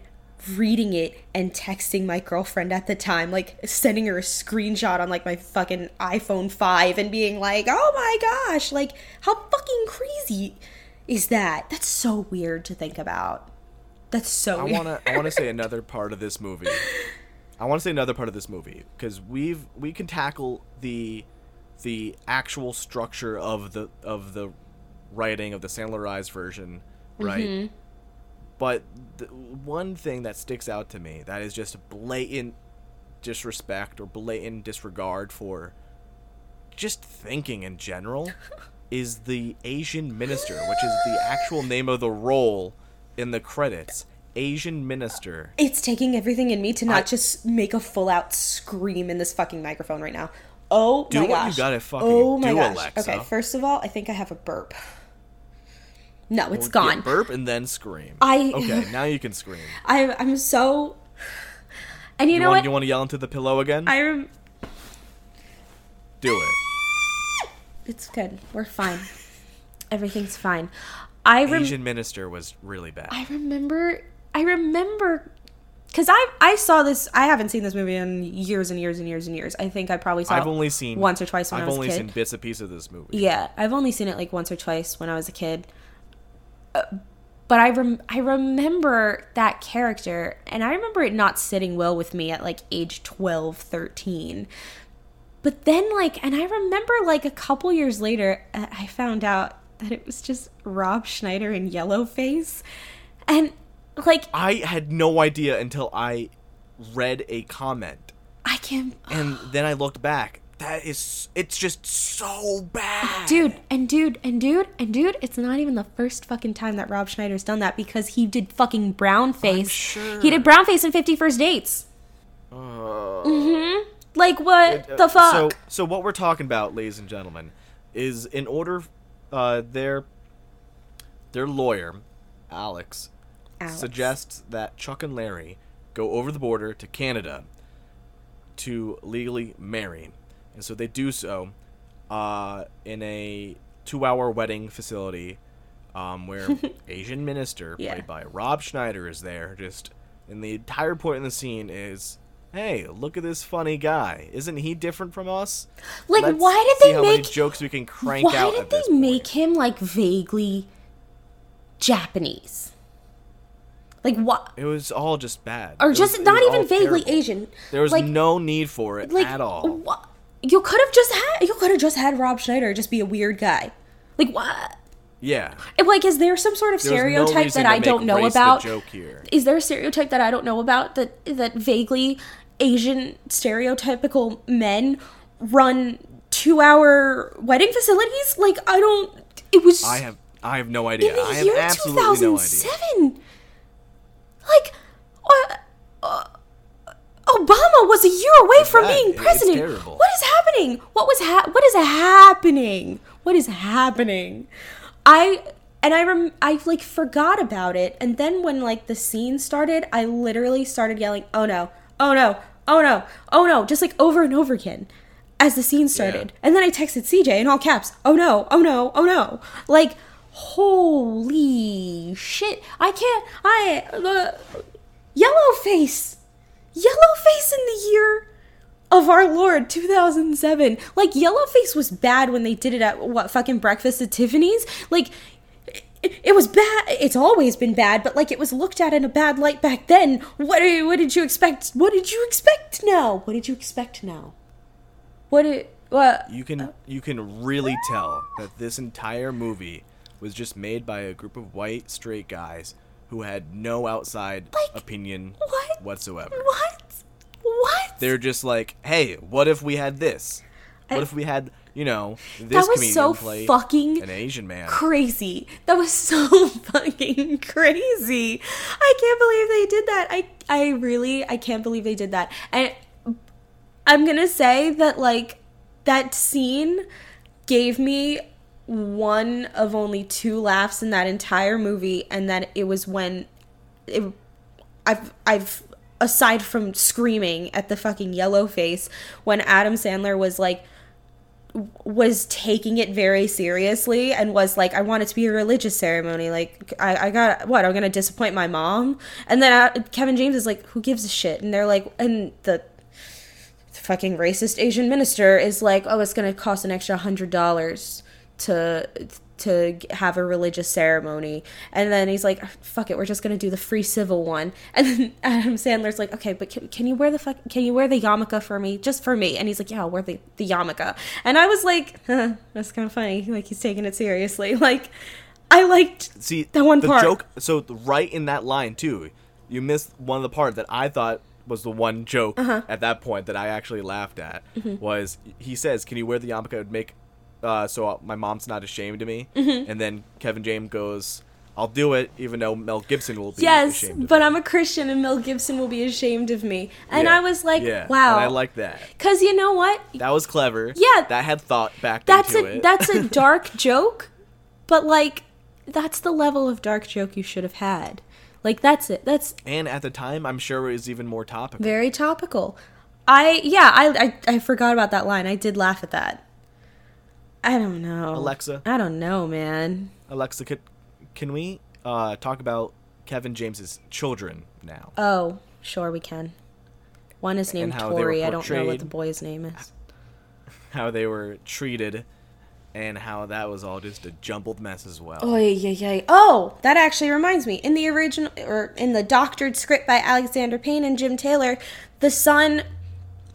reading it and texting my girlfriend at the time, like sending her a screenshot on like my fucking iPhone five and being like, "Oh my gosh!" Like, how fucking crazy is that? That's so weird to think about. That's so I weird. wanna I wanna say another part of this movie. I want to say another part of this movie because we've we can tackle the the actual structure of the of the writing of the Sandlerized version, right? Mm-hmm. But the one thing that sticks out to me that is just blatant disrespect or blatant disregard for just thinking in general is the Asian minister, which is the actual name of the role in the credits. Asian minister. It's taking everything in me to not I- just make a full out scream in this fucking microphone right now. Oh Do my what you gosh. gotta fucking oh my do, gosh. Alexa. Okay, first of all, I think I have a burp. No, it's gone. burp and then scream. I- okay, now you can scream. I I'm so And you, You know want what? you want to yell into the pillow again? I rem- Do it. it's good. We're fine. Everything's fine. I rem- Asian minister was really bad. I remember I remember cuz I I saw this I haven't seen this movie in years and years and years and years. I think I probably saw I've it only seen once or twice when I've I was only a kid. seen bits and pieces of this movie. Yeah, I've only seen it like once or twice when I was a kid. But I rem- I remember that character and I remember it not sitting well with me at like age 12, 13. But then like and I remember like a couple years later uh, I found out that it was just Rob Schneider in yellow face. And like I had no idea until I read a comment, I can't. and then I looked back. That is, it's just so bad, Dude, and dude, and dude, and dude, it's not even the first fucking time that Rob Schneider's done that because he did fucking brown face. sure. He did brown face in 50 First Dates. Uh, Mm-hmm. Like what uh, the fuck? So, so what we're talking about, ladies and gentlemen, is in order, uh, their their lawyer, Alex, Alex. suggests that Chuck and Larry go over the border to Canada to legally marry. And so they do so uh, in a two hour wedding facility um, where Asian minister, Yeah. played by Rob Schneider, is there. Just and the entire point in the scene is hey, look at this funny guy. Isn't he different from us? Like, Let's why did they make- jokes we can crank Why out Why did they make him like vaguely Japanese? Like what? It was all just bad. Or It just was- not even vaguely terrible. Asian. There was like, no need for it like at all. You could have just had you could have just had Rob Schneider just be a weird guy. Like what? Yeah. And, Like, is there some sort of There was no stereotype that I don't know about? joke here. Is there a stereotype that I don't know about that that vaguely Asian stereotypical men run two hour wedding facilities? Like, I don't. It was I have I have no idea. in the I have year absolutely no idea. 2007. Like, uh, Obama was a year away from being president. What is happening? What was ha- What is happening? What is happening? I and I rem- I like forgot about it, and then when like the scene started, I literally started yelling, "Oh no! Oh no! Oh no! Oh no!" Just like over and over again as the scene started. And then I texted CJ in all caps, "Oh no! Oh no! Oh no!" Like, holy shit! I can't. I uh, yellow face, yellow face in the year of our Lord 2007. Like Yellowface was bad when they did it at what fucking breakfast at Tiffany's. Like it, it was bad. It's always been bad, but like it was looked at in a bad light back then. What what did you expect? What did you expect now? What did you expect now? What did what? You can you can really tell that this entire movie was just made by a group of white straight guys who had no outside Like, opinion what? whatsoever. What? What? They're just like, hey, what if we had this? What I- if we had, you know, this That was so play fucking an Asian man? crazy. That was so fucking crazy. I can't believe they did that. I I really I can't believe they did that. And I'm going to say that like that scene gave me one of only two laughs in that entire movie and that it was when it I've I've aside from screaming at the fucking yellow face when Adam Sandler was like was taking it very seriously and was like, I want it to be a religious ceremony. Like, I, I got what? I'm gonna disappoint my mom. And then uh, Kevin James is like, who gives a shit? And they're like, and the fucking racist Asian minister is like, oh, it's gonna cost an extra hundred dollars to to have a religious ceremony. And then he's like, fuck it, we're just gonna do the free civil one. And then Adam Sandler's like, okay, but can, can you wear the fuck, can you wear the yarmulke for me, just for me? And he's like, yeah, I'll wear the the yarmulke. And I was like, huh, that's kind of funny. Like he's taking it seriously. Like I liked See, that one the part. joke. So right in that line too, you missed one of the part that I thought was the one joke Uh-huh. at that point that I actually laughed at. Mm-hmm. Was he says, "Can you wear the yarmulke? It would make uh, so my mom's not ashamed of me." Mm-hmm. And then Kevin James goes, "I'll do it, even though Mel Gibson will be Yes, ashamed." Of but me." I'm a Christian and Mel Gibson will be ashamed of me. And Yeah. I was like, yeah. wow. And I like that. Cuz you know what? That was clever. Yeah. that had thought back That's a it. that's a dark joke, but like that's the level of dark joke you should have had. Like that's it. That's and at the time, I'm sure it was even more topical. very topical. I yeah, I, I I forgot about that line. I did laugh at that. I don't know. Alexa. I don't know, man. Alexa, could, can we uh, talk about Kevin James's children now? Oh, sure we can. One is named how they were Tori. I don't know what the boy's name is. how they were treated and how that was all just a jumbled mess as well. Oh yeah, yeah. Oh, that actually reminds me. In the original or in the doctored script by Alexander Payne and Jim Taylor, the son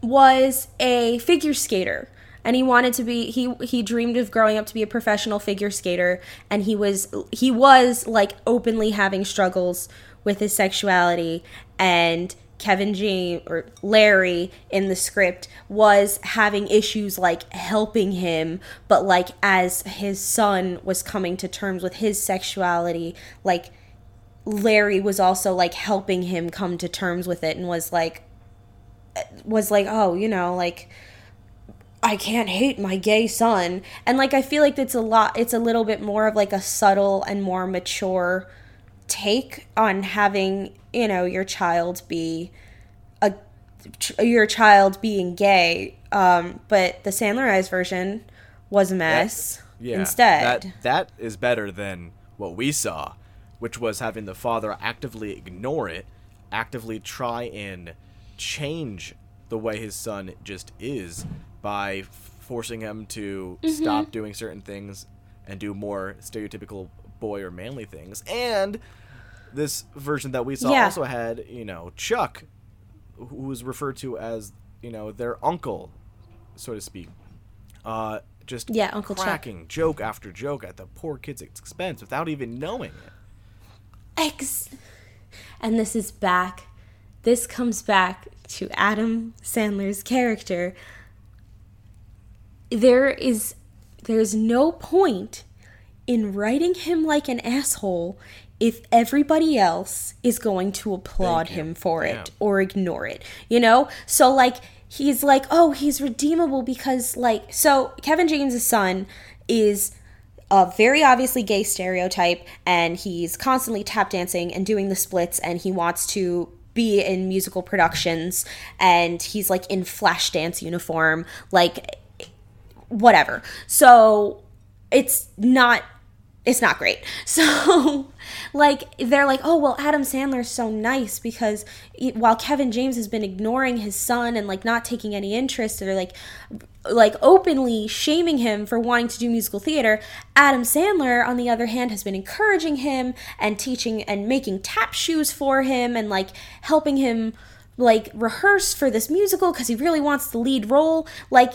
was a figure skater and he wanted to be he he dreamed of growing up to be a professional figure skater. And he was he was like openly having struggles with his sexuality. And Kevin James or Larry in the script was having issues like helping him, but like as his son was coming to terms with his sexuality, like Larry was also like helping him come to terms with it and was like was like, "Oh, you know, like I can't hate my gay son." And like I feel like it's a lot it's a little bit more of like a subtle and more mature take on having, you know, your child be a your child being gay. Um but the Sandlerized version was a mess. yeah, instead. that that is better than what we saw, which was having the father actively ignore it, actively try and change the way his son just is by forcing him to Mm-hmm. stop doing certain things and do more stereotypical boy or manly things. And this version that we saw Yeah. also had, you know, Chuck, who was referred to as, you know, their uncle, so to speak. Uh, just Yeah, Uncle Chuck. cracking joke after joke at the poor kid's expense without even knowing it. X. And this is back. This comes back to Adam Sandler's character. There is there's no point in writing him like an asshole if everybody else is going to applaud him for Yeah. it or ignore it. You know? So like he's like, "Oh, he's redeemable because like so Kevin James' son is a very obviously gay stereotype and he's constantly tap dancing and doing the splits and he wants to be in musical productions and he's like in flash dance uniform like whatever. So it's not it's not great. So like they're like oh well adam sandler's so nice because while kevin james has been ignoring his son and like not taking any interest or like like openly shaming him for wanting to do musical theater. Adam sandler on the other hand has been encouraging him and teaching and making tap shoes for him and like helping him like rehearse for this musical because he really wants the lead role. Like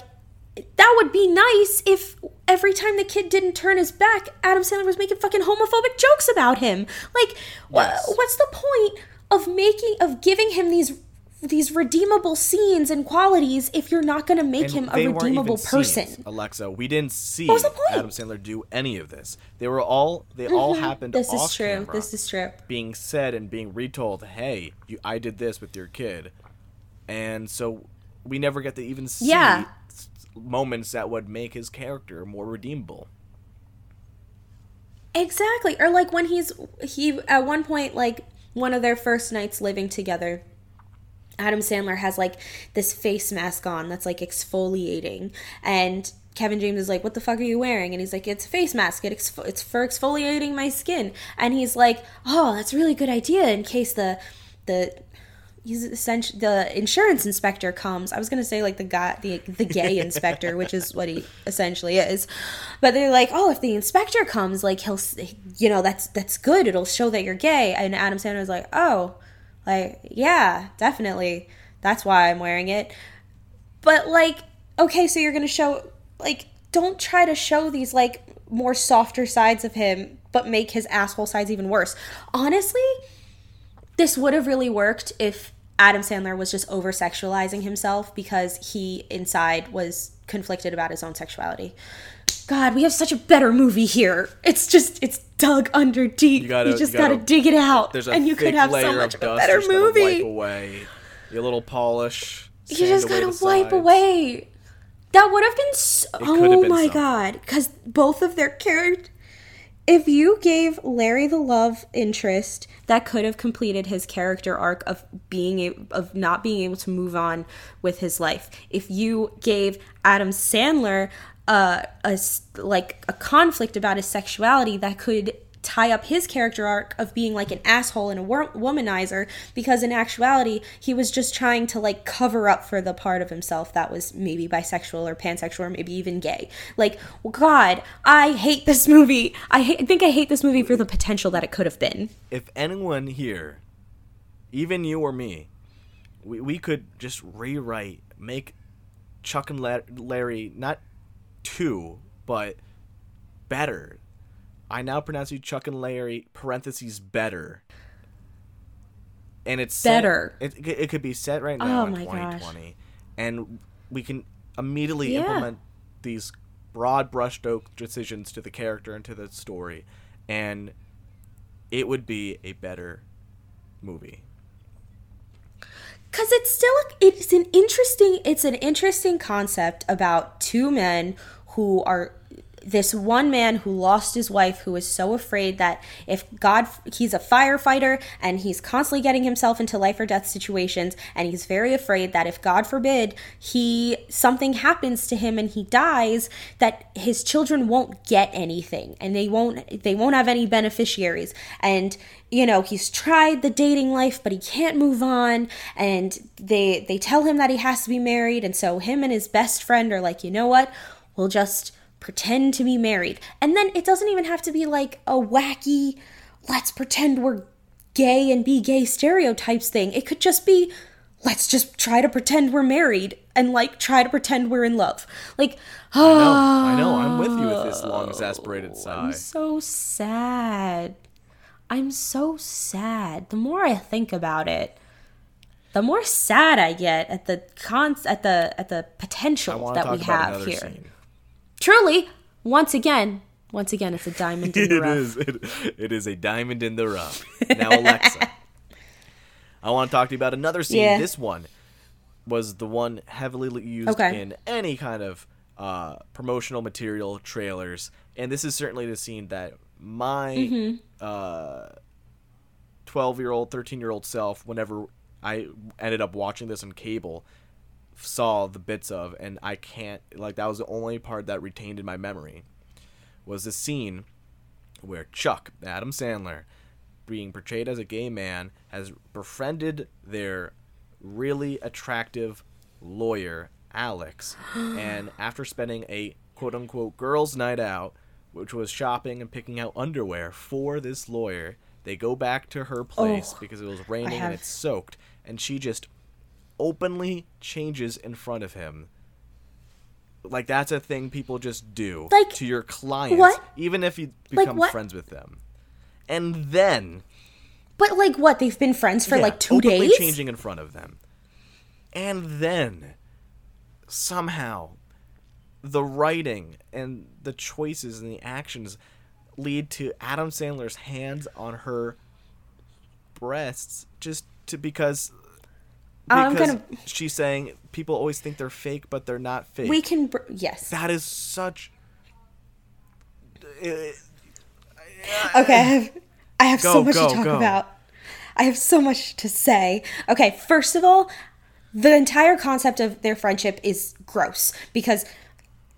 that would be nice if every time the kid didn't turn his back, Adam Sandler was making fucking homophobic jokes about him. Like, Yes. what's the point of making of giving him these these redeemable scenes and qualities if you're not going to make And him a redeemable person? scenes, Alexa, we didn't see was the point? Adam Sandler do any of this. They were all they all happened Mm-hmm. This is true. camera, This is true. being said and being retold, "Hey, you, I did this with your kid," and so we never get to even see Yeah. Moments that would make his character more redeemable. Exactly. Or like when he's he at one point like one of their first nights living together. Adam Sandler has like this face mask on that's like exfoliating and Kevin James is like, "What the fuck are you wearing?" And he's like, "It's a face mask. It exfo- it's for exfoliating my skin." And he's like, "Oh, that's a really good idea in case the the he's essentially the insurance inspector comes. I was gonna say like the guy, the the gay inspector, which is what he essentially is. But they're like, oh, if the inspector comes, like he'll, you know, that's that's good. It'll show that you're gay. And Adam Sandler was like, oh, like yeah, definitely. That's why I'm wearing it. But like, okay, so you're gonna show like, don't try to show these like more softer sides of him, but make his asshole sides even worse. Honestly, this would have really worked if Adam Sandler was just over sexualizing himself because he inside was conflicted about his own sexuality. God, we have such a better movie here. It's just it's dug under deep. You, gotta- you just you gotta- gotta, dig it out, There's a and you could have so much of of a better gotta Wipe away. Your little polish. You just gotta wipe away. That would have been so. Oh been my something. god! Because both of their characters. If you gave Larry the love interest, that could have completed his character arc of being of not being able to move on with his life. If you gave Adam Sandler uh, a like a conflict about his sexuality, that could tie up his character arc of being like an asshole and a womanizer because in actuality he was just trying to like cover up for the part of himself that was maybe bisexual or pansexual or maybe even gay like god i hate this movie i, hate, I think i hate this movie for the potential that it could have been if anyone here, even you or me, we, we could just rewrite, make Chuck and Larry not two, but better. I now pronounce you Chuck and Larry parentheses better. And it's set- Better. it, it could be set right oh now Oh in my gosh. 2020, and we can immediately Yeah. implement these broad brushstroke decisions to the character and to the story, and it would be a better movie. because it's still it's an interesting it's an interesting concept about two men who are this one man who lost his wife who is so afraid that if god he's a firefighter and he's constantly getting himself into life or death situations and he's very afraid that if god forbid he something happens to him and he dies that his children won't get anything and they won't they won't have any beneficiaries. And you know he's tried the dating life but he can't move on. And they they tell him that he has to be married. And so him and his best friend are like you know what? We'll just pretend to be married and then it doesn't even have to be like a wacky let's pretend we're gay and be gay stereotypes thing it could just be let's just try to pretend we're married and like try to pretend we're in love like I know, I know, I'm with you with this oh, long exasperated sigh. I'm so sad. I'm so sad. The more I think about it, the more sad I get at the cons at the at the potential that we have here. scene. Truly, once again, once again, it's a diamond in the It rough. is. It, it is a diamond in the rough. Now, Alexa, I want to talk to you about another scene. Yeah. This one was the one heavily used Okay. in any kind of uh, promotional material, trailers, and this is certainly the scene that my Mm-hmm. uh, twelve-year-old, thirteen-year-old self, whenever I ended up watching this on cable, saw the bits of, and I can't like that was the only part that retained in my memory was the scene where Chuck, Adam Sandler, being portrayed as a gay man, has befriended their really attractive lawyer, Alex. and after spending a quote unquote girls' night out, which was shopping and picking out underwear for this lawyer, they go back to her place Oh, because it was raining have- and it's soaked. And she just openly changes in front of him. Like that's a thing people just do Like, to your clients, what? even if you become what? friends with them. And then But like, what? They've been friends for yeah, like two openly days. changing in front of them. And then somehow the writing and the choices and the actions lead to Adam Sandler's hands on her breasts just to because I'm because gonna- she's saying people always think they're fake but they're not fake. We can, br- yes. that is such eh, Okay, I have, I have Go, so much go, to talk go. about. I have so much to say. Okay, first of all, the entire concept of their friendship is gross because,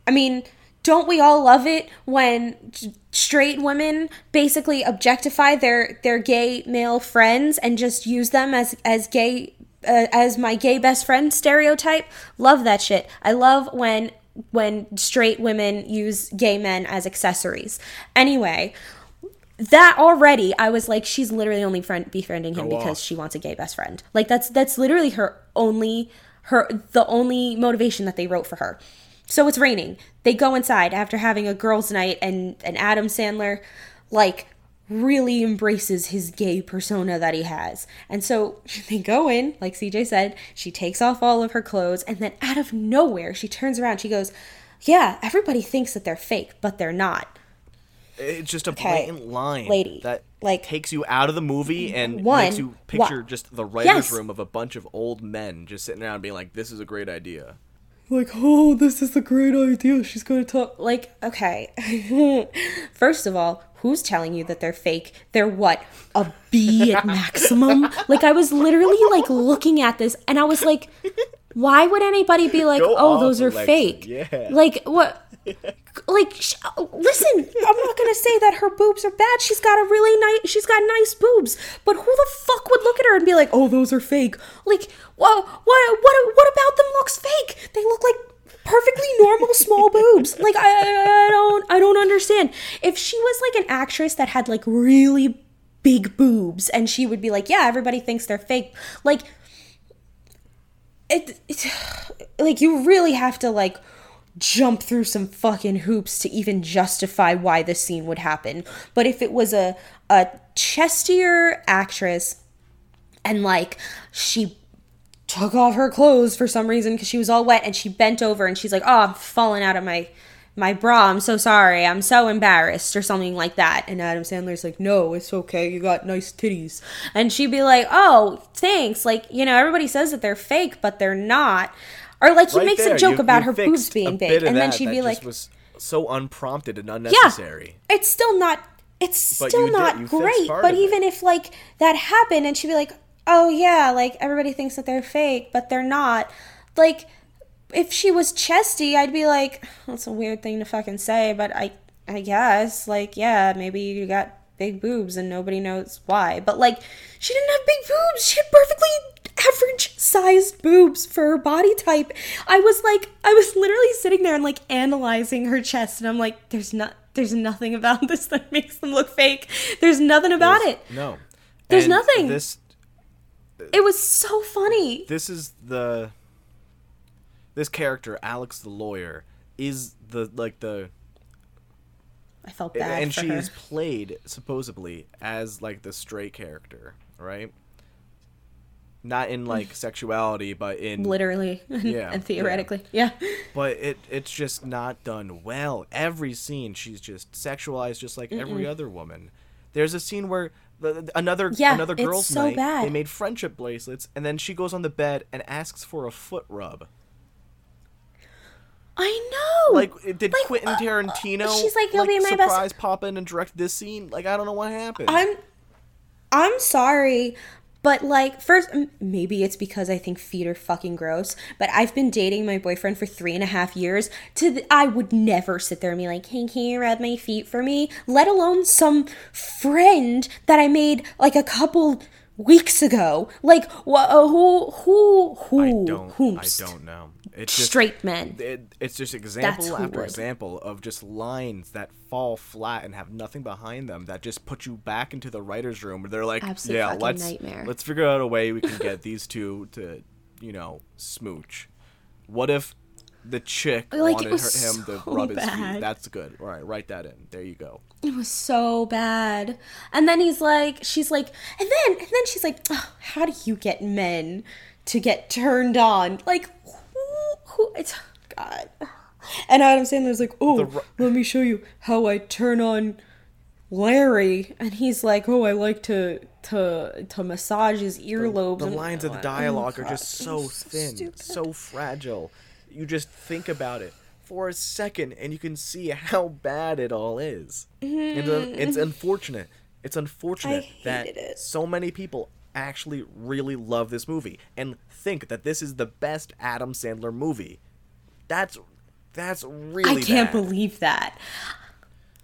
I mean, don't we all love it when straight women basically objectify their their gay male friends and just use them as as gay uh, as my gay best friend stereotype? Love that shit. I love when when straight women use gay men as accessories. Anyway, that already I was like she's literally only friend befriending him Go because off. she wants a gay best friend. Like that's that's literally her only her the only motivation that they wrote for her. So it's raining. They go inside after having a girls' night and and Adam Sandler like really embraces his gay persona that he has. And so they go in, like CJ said, she takes off all of her clothes, and then out of nowhere, she turns around, she goes, Yeah, everybody thinks that they're fake, but they're not. It's just a Okay, blatant line lady, that like- takes you out of the movie and One, makes you picture just the writer's Yes. room of a bunch of old men just sitting around being like, "This is a great idea." like, oh, this is a great idea. She's going to talk. Like, okay. First of all, who's telling you that they're fake? They're what? A B at maximum? like, I was literally like looking at this and I was like, why would anybody be like, Go oh, those are Alexa. fake? Yeah. Like, what? Like, sh- listen, I'm not gonna say that her boobs are bad. She's got a really nice, she's got nice boobs. But who the fuck would look at her and be like, "Oh, those are fake"? Like, what, what, what, what about them looks fake? They look like perfectly normal small boobs. Like, I, I don't, I don't understand. If she was like an actress that had like really big boobs, and she would be like, "Yeah, everybody thinks they're fake," like it, it like you really have to like jump through some fucking hoops to even justify why this scene would happen. But if it was a a chestier actress and like she took off her clothes for some reason because she was all wet and she bent over and she's like, "Oh, I'm falling out of my my bra. I'm so sorry. I'm so embarrassed," or something like that. And Adam Sandler's like, "No, it's okay. You got nice titties." And she'd be like, "Oh, thanks. Like, you know, everybody says that they're fake, but they're not." Or like he Right makes there, a joke you- about you her boobs being big, and then she'd that be like, was so unprompted and yeah, unnecessary. it's still not. It's But still did- not great. But of it. even if like that happened, and she'd be like, "Oh yeah, like everybody thinks that they're fake, but they're not." Like, if she was chesty, I'd be like, "That's a weird thing to fucking say," but I, I guess, like, yeah, maybe you got big boobs and nobody knows why. But like, she didn't have big boobs. She had perfectly average sized boobs for her body type. I was like, I was literally sitting there and like analyzing her chest, and I'm like, there's not, there's nothing about this that makes them look fake. There's nothing about it. No, There's And nothing. This It was so funny. this is the this character Alex the lawyer is the like the I felt bad and she her. is played supposedly as like the straight character, right? Not in like sexuality, but in literally Yeah, and theoretically. Yeah. but it it's just not done well. Every scene she's just sexualized just like every other woman. There's a scene where the, the- another Yeah, another it's girls' so night bad. they made friendship bracelets and then she goes on the bed and asks for a foot rub. I know. Like did Like, Quentin uh, Tarantino she's like, "You'll be my best-" surprise pop in and direct this scene? Like I don't know what happened. I'm I'm sorry, but like first maybe it's because I think feet are fucking gross. But I've been dating my boyfriend for three and a half years. To th- I would never sit there and be like, "Hey, can you rub my feet for me?" Let alone some friend that I made like a couple weeks ago. Like, wha- uh, who who who I don't. whomst? I don't know. It's just Straight men. It, it's just example after would. example of just lines that fall flat and have nothing behind them that just put you back into the writers' room where they're like, Absolute "Yeah, let's nightmare." let's figure out a way we can get these two to, you know, smooch." What if the chick Like, wanted her, him to so rub his feet? That's good. All right, write that in. There you go. It was so bad. And then he's like, she's like, and then, and then she's like, "Ugh, how do you get men to get turned on? Like, who, it's, God. And Adam Sandler's like, oh, The let me show you how I turn on Larry. And he's like, oh, I like to, to, to massage his earlobes. The And- lines of the oh, dialogue are just so thin, stupid. so fragile. You just think about it for a second, and you can see how bad it all is. And, uh, it's unfortunate. It's unfortunate Mm-hmm. That it. so many people actually really love this movie and think that this is the best Adam Sandler movie. That's that's really I can't bad. believe that.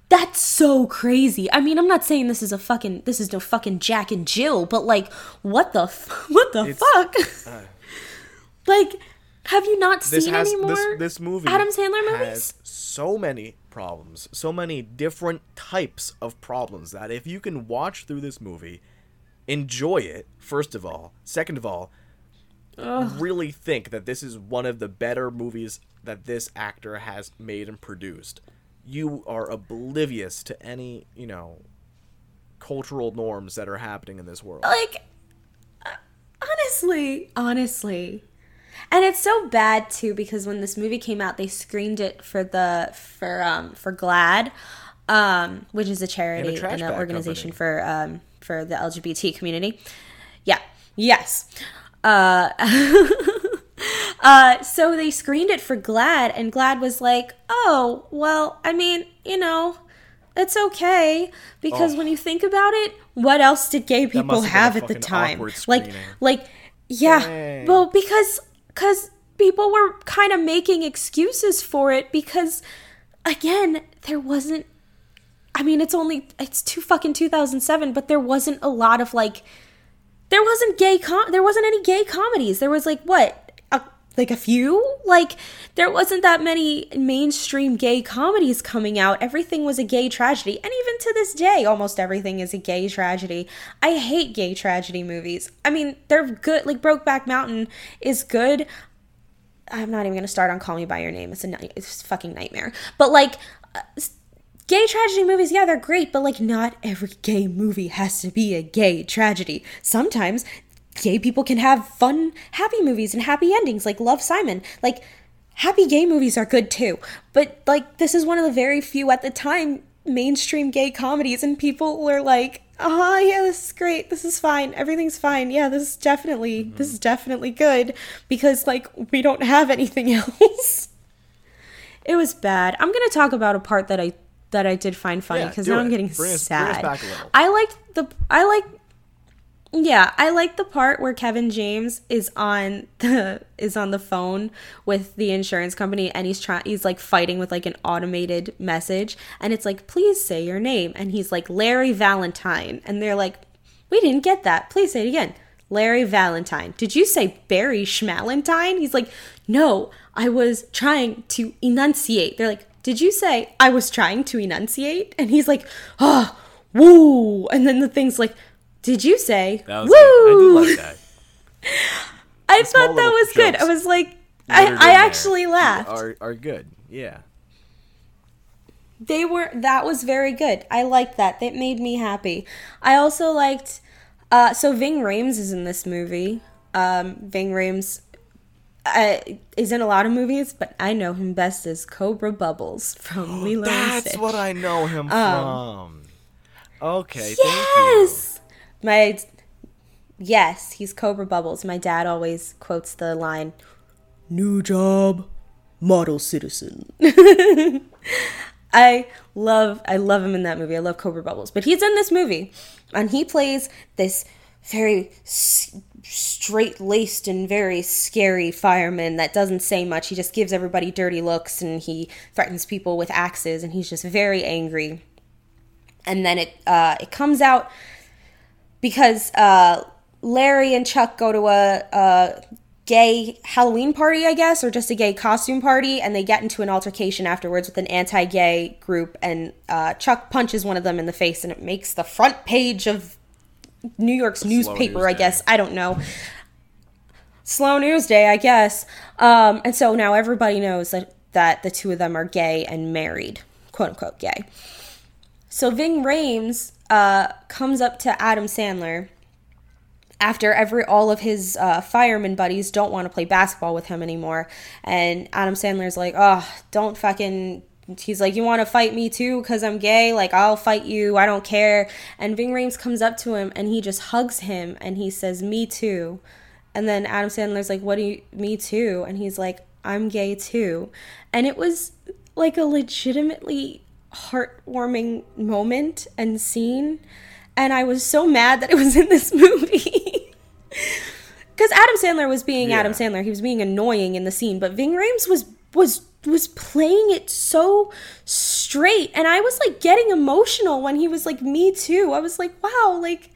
That's so crazy. I mean, I'm not saying this is a fucking this is no fucking Jack and Jill, but like, what the f- what the It's- fuck? Uh, like, have you not seen has any more this this movie Adam Sandler movies? has so many problems, so many different types of problems that if you can watch through this movie, enjoy it first of all, second of all, really think that this is one of the better movies that this actor has made and produced. You are oblivious to any, you know, cultural norms that are happening in this world. like uh, honestly honestly and it's so bad too because when this movie came out they screened it for the for um for GLAAD um which is a charity and, trash an organization company. for um for the lgbt community yeah yes uh uh so they screened it for GLAAD and GLAAD was like oh well i mean you know it's okay because Oh. when you think about it, what else did gay people have have at the time? Like, like, yeah. Dang. Well, because because people were kind of making excuses for it because, again, there wasn't. I mean, it's only it's two fucking two thousand seven, but there wasn't a lot of like. There wasn't gay com. There wasn't any gay comedies. There was like what. A, like a few like there wasn't that many mainstream gay comedies coming out everything was a gay tragedy and even to this day almost everything is a gay tragedy i hate gay tragedy movies i mean they're good like brokeback mountain is good i'm not even gonna start on call me by your name it's a it's a fucking nightmare but like uh, gay tragedy movies yeah they're great but like not every gay movie has to be a gay tragedy. Sometimes gay people can have fun happy movies and happy endings like love simon. Like happy gay movies are good too. But like this is one of the very few at the time mainstream gay comedies and people were like oh yeah this is great. This is fine. Everything's fine. Yeah this is definitely mm-hmm. this is definitely good because like we don't have anything else. It was bad. I'm gonna talk about a part that i that i did find funny because do now i'm getting Bring us- bring us sad back a little. i liked the i like yeah, I like the part where Kevin James is on the is on the phone with the insurance company and he's trying he's like fighting with like an automated message and it's like please say your name and he's like Larry Valentine and they're like we didn't get that. Please say it again. Larry Valentine. Did you say Barry Schmalentine? He's like, "No, I was trying to enunciate." They're like, "Did you say I was trying to enunciate?" And he's like, "Oh, woo." And then the thing's like, "Did you say That was woo?" good. I do like that. I small thought that was good. I was like, I, I actually laughed. Are are good. Yeah. They were that was very good. I liked that. That made me happy. I also liked uh so Ving Rhames is in this movie. Um Ving Rhames uh, is in a lot of movies, but I know him best as Cobra Bubbles from Lilo and That's what I know him from. Okay, thank you. Yes. My Yes, he's Cobra Bubbles. My dad always quotes the line, "New job, model citizen." I love I love him in that movie. I love Cobra Bubbles. But he's in this movie and he plays this very s- straight-laced and very scary fireman that doesn't say much. He just gives everybody dirty looks and he threatens people with axes and he's just very angry. And then it uh, it comes out because uh, Larry and Chuck go to a, a gay Halloween party, I guess, or just a gay costume party, and they get into an altercation afterwards with an anti gay group, and uh, Chuck punches one of them in the face, and it makes the front page of New York's newspaper, News I guess. I don't know. Slow News Day, I guess. Um, and so now everybody knows that, that the two of them are gay and married, quote unquote gay. So Ving Rhames uh, comes up to Adam Sandler after every all of his uh, fireman buddies don't want to play basketball with him anymore, and Adam Sandler's like, "Oh, don't fucking." He's like, "You want to fight me too? Cause I'm gay. Like, I'll fight you. I don't care." And Ving Rhames comes up to him and he just hugs him and he says, "Me too." And then Adam Sandler's like, "What do you? Me too?" And he's like, "I'm gay too." And it was like a legitimately heartwarming moment and scene. And I was so mad that it was in this movie. Because Adam Sandler was being Adam Sandler, he was being annoying in the scene, but Ving Rhames was was was playing it so straight, and I was like getting emotional when he was like, "Me too." I was like, "Wow, like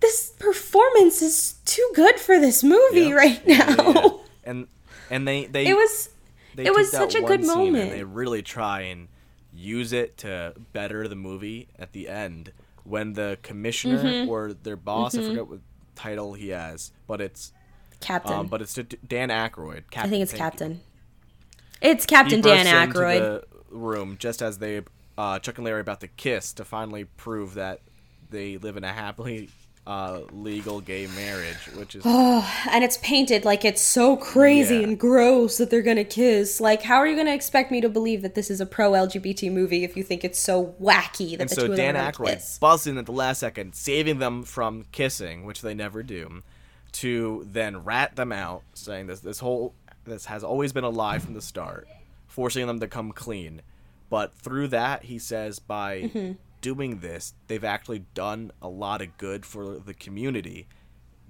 this performance is too good for this movie Yeah. right Yeah, now." yeah. And and they they It was it was such a good moment. And they really try and use it to better the movie at the end when the commissioner Mm-hmm. or their boss, I forget what title he has, but it's Captain. um, but it's Dan Aykroyd. I think it's Captain. you. It's Captain Dan Aykroyd. the room just as they uh, Chuck and Larry about to kiss to finally prove that they live in a happily uh, legal gay marriage, which is oh, and it's painted like it's so crazy Yeah. and gross that they're gonna kiss. Like, how are you gonna expect me to believe that this is a pro LGBT movie if you think it's so wacky that and the so two of Dan them are Aykroyd busts in at the last second, saving them from kissing, which they never do, to then rat them out, saying this this whole this has always been a lie from the start, forcing them to come clean. But through that, he says by Mm-hmm. doing this, they've actually done a lot of good for the community,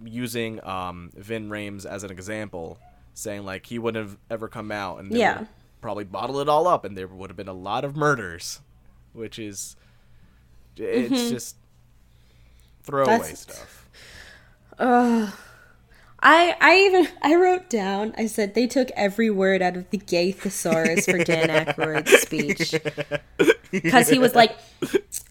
using um, Ving Rhames as an example, saying like he wouldn't have ever come out and Yeah. probably bottle it all up, and there would have been a lot of murders, which is it's just throwaway Mm-hmm. That's- stuff. I I even I wrote down. I said they took every word out of the gay thesaurus for Dan Aykroyd's speech because he was like,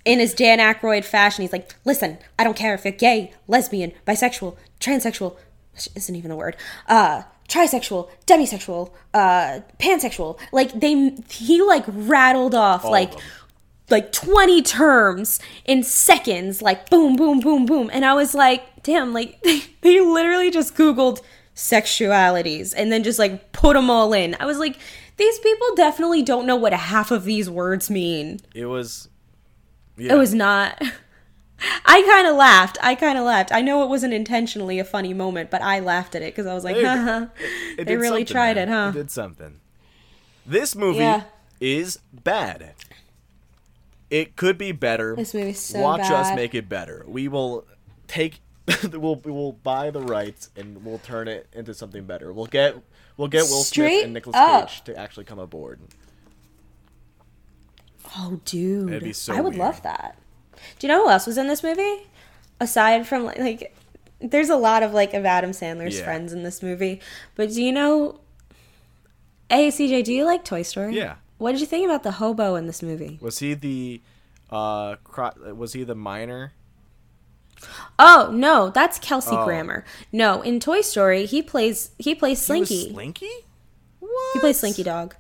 in his Dan Aykroyd fashion, he's like, "Listen, I don't care if you're gay, lesbian, bisexual, transsexual, which isn't even a word, uh, trisexual, demisexual, uh, pansexual." Like they, he like rattled off All like of them. Like 20 terms in seconds like boom boom boom boom and i was like damn like they, they literally just googled sexualities and then just like put them all in i was like these people definitely don't know what half of these words mean It was. it was not i kind of laughed i kind of laughed i know it wasn't intentionally a funny moment but i laughed at it because i was like There you go. It they did really tried man. it huh It did something. This movie Yeah. is bad. It could be better. This movie's so Watch us make it better. We will take. we'll we will buy the rights and we'll turn it into something better. We'll get we'll get Will Straight Smith and Nicolas up. Cage to actually come aboard. Oh, dude. So I would weird. love that. Do you know who else was in this movie? Aside from like, like there's a lot of like of Adam Sandler's Yeah. friends in this movie, but do you know? Hey, CJ, do you like Toy Story? Yeah. What did you think about the hobo in this movie? Was he the uh cro- was he the minor? Oh no, that's Kelsey Oh. Grammer. No, in Toy Story, he plays he plays He was Slinky. Slinky? What? He plays Slinky Dog.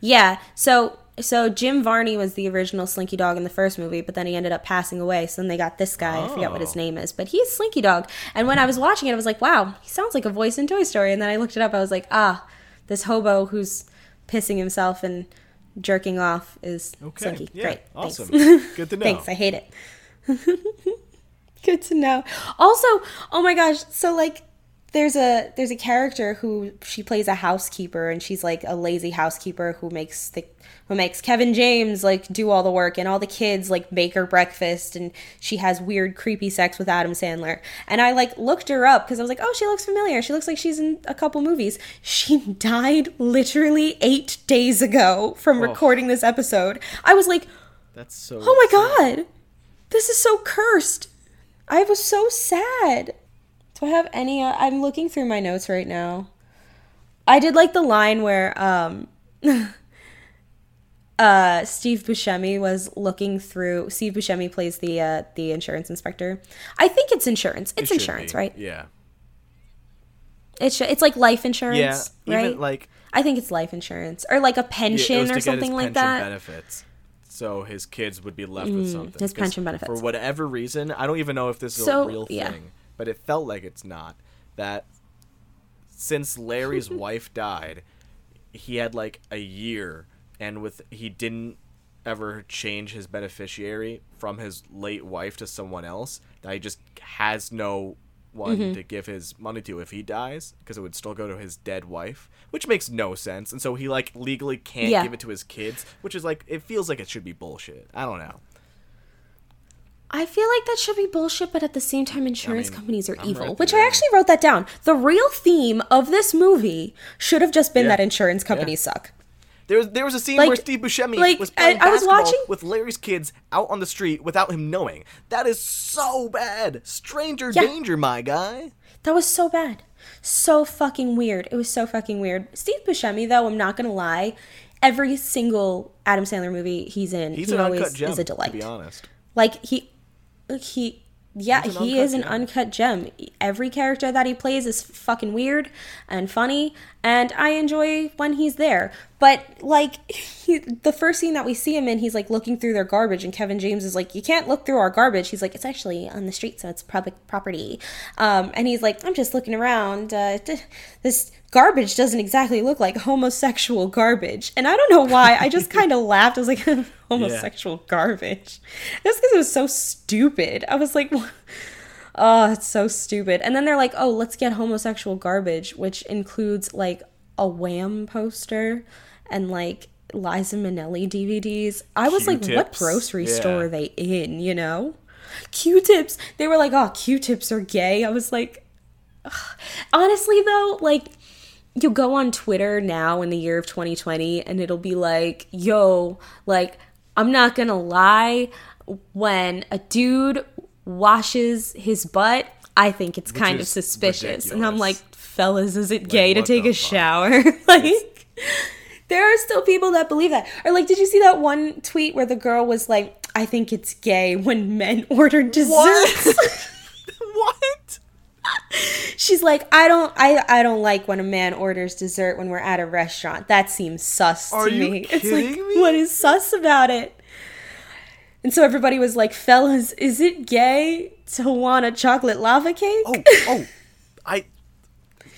Yeah. So so Jim Varney was the original Slinky Dog in the first movie, but then he ended up passing away. So then they got this guy. I forget what his Oh. name is, but he's Slinky Dog. And when I was watching it, I was like, wow, he sounds like a voice in Toy Story. And then I looked it up. I was like, ah, this hobo who's pissing himself and jerking off is Okay. Slinky. Yeah, Great. awesome. Thanks. Good to know. Thanks. I hate it. Good to know. Also, oh my gosh, so like there's a there's a character who she plays a housekeeper and she's like a lazy housekeeper who makes the who makes Kevin James like do all the work and all the kids like make her breakfast and she has weird creepy sex with Adam Sandler. And I like looked her up cuz I was like, "Oh, she looks familiar. She looks like she's in a couple movies." She died literally 8 days ago from oh. recording this episode. I was like, That's so Oh my sad. god. This is so cursed. I was so sad. Do I have any uh, I'm looking through my notes right now. I did like the line where um uh Steve Buscemi was looking through Steve Buscemi plays the uh the insurance inspector. I think it's insurance. It's should insurance, be. right? Yeah. It's sh- it's like life insurance, Yeah. right? Like I think it's life insurance or like a pension to or something like pension that. Benefits. So his kids would be left with something. Mm, his 'Cause pension benefits. For whatever reason, I don't even know if this is So, a real thing. yeah. But it felt like it's not. That since Larry's wife died, he had like a year, and with he didn't ever change his beneficiary from his late wife to someone else. That he just has no one Mm-hmm. to give his money to if he dies because it would still go to his dead wife which makes no sense and so he like legally can't Yeah. give it to his kids which is like it feels like it should be bullshit i don't know I feel like that should be bullshit, but at the same time, insurance mean, companies are I'm evil. right Which. I actually wrote that down. The real theme of this movie should have just been Yeah. that insurance companies suck. there was there was a scene Like- where Steve Buscemi like, was playing I- I was watching- with Larry's kids out on the street without him knowing. That is so bad. Stranger Yeah. danger, my guy. That was so bad. So fucking weird. It was so fucking weird. Steve Buscemi, though, I'm not gonna lie, every single Adam Sandler movie he's in, He's he an always uncut gem, is a delight. to be honest. Like he, he, yeah, he is an gem. uncut gem. Every character that he plays is fucking weird and funny, and I enjoy when he's there. But like he, the first scene that we see him in, he's like looking through their garbage, and Kevin James is like, "You can't look through our garbage." He's like, "It's actually on the street, so it's public property." Um, and he's like, "I'm just looking around. Uh, this garbage doesn't exactly look like homosexual garbage." And I don't know why. I just kind of laughed. I was like, "Homosexual garbage," just because it was so stupid. I was like. Oh, it's so stupid. And then they're like, oh, let's get homosexual garbage, which includes like a Wham poster and like Liza Minnelli DVDs. I was like, what grocery Yeah. store are they in, you know? Q tips. They were like, oh, Q tips are gay. I was like, honestly, though, like, you go on Twitter now in the year of 2020 and it'll be like, yo, like, I'm not gonna lie, when a dude washes his butt, I think it's kind of suspicious. And I'm like, fellas, is it gay to take a fuck? shower? like, there are still people that believe that. Or like, did you see that one tweet where the girl was like, I think it's gay when men order desserts? what? She's like, I don't, I, I don't like when a man orders dessert when we're at a restaurant. That seems sus Are to me. It's like, me? what is sus about it? And so everybody was like, fellas, is it gay to want a chocolate lava cake? Oh, oh, I.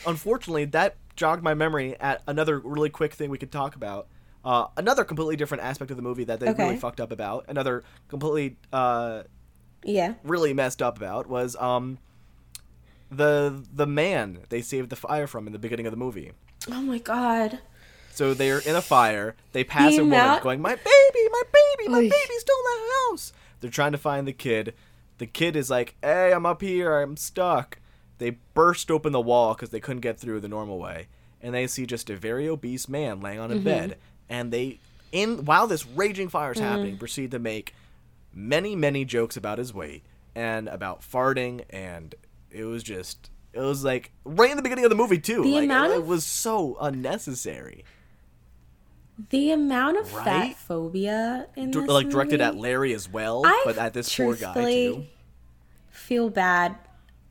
Unfortunately, that jogged my memory at another really quick thing we could talk about. Uh, another completely different aspect of the movie that they Okay. really fucked up about. Another completely uh, yeah. really messed up about was um the the man they saved the fire from in the beginning of the movie. Oh my god. So they're in a fire. They pass The a woman amount- going, "My baby, my baby, my Oy. baby's still in the house." They're trying to find the kid. The kid is like, "Hey, I'm up here. I'm stuck." They burst open the wall because they couldn't get through the normal way, and they see just a very obese man laying Mm-hmm. on a bed. And they, in while this raging fire is Mm. happening, proceed to make many, many jokes about his weight and about farting, and it was just. It was like right in the beginning of the movie too. The like, amount it, of- it was so unnecessary. The amount of Right? fat phobia in this like directed at Larry as well, I but at this poor guy too. feel bad.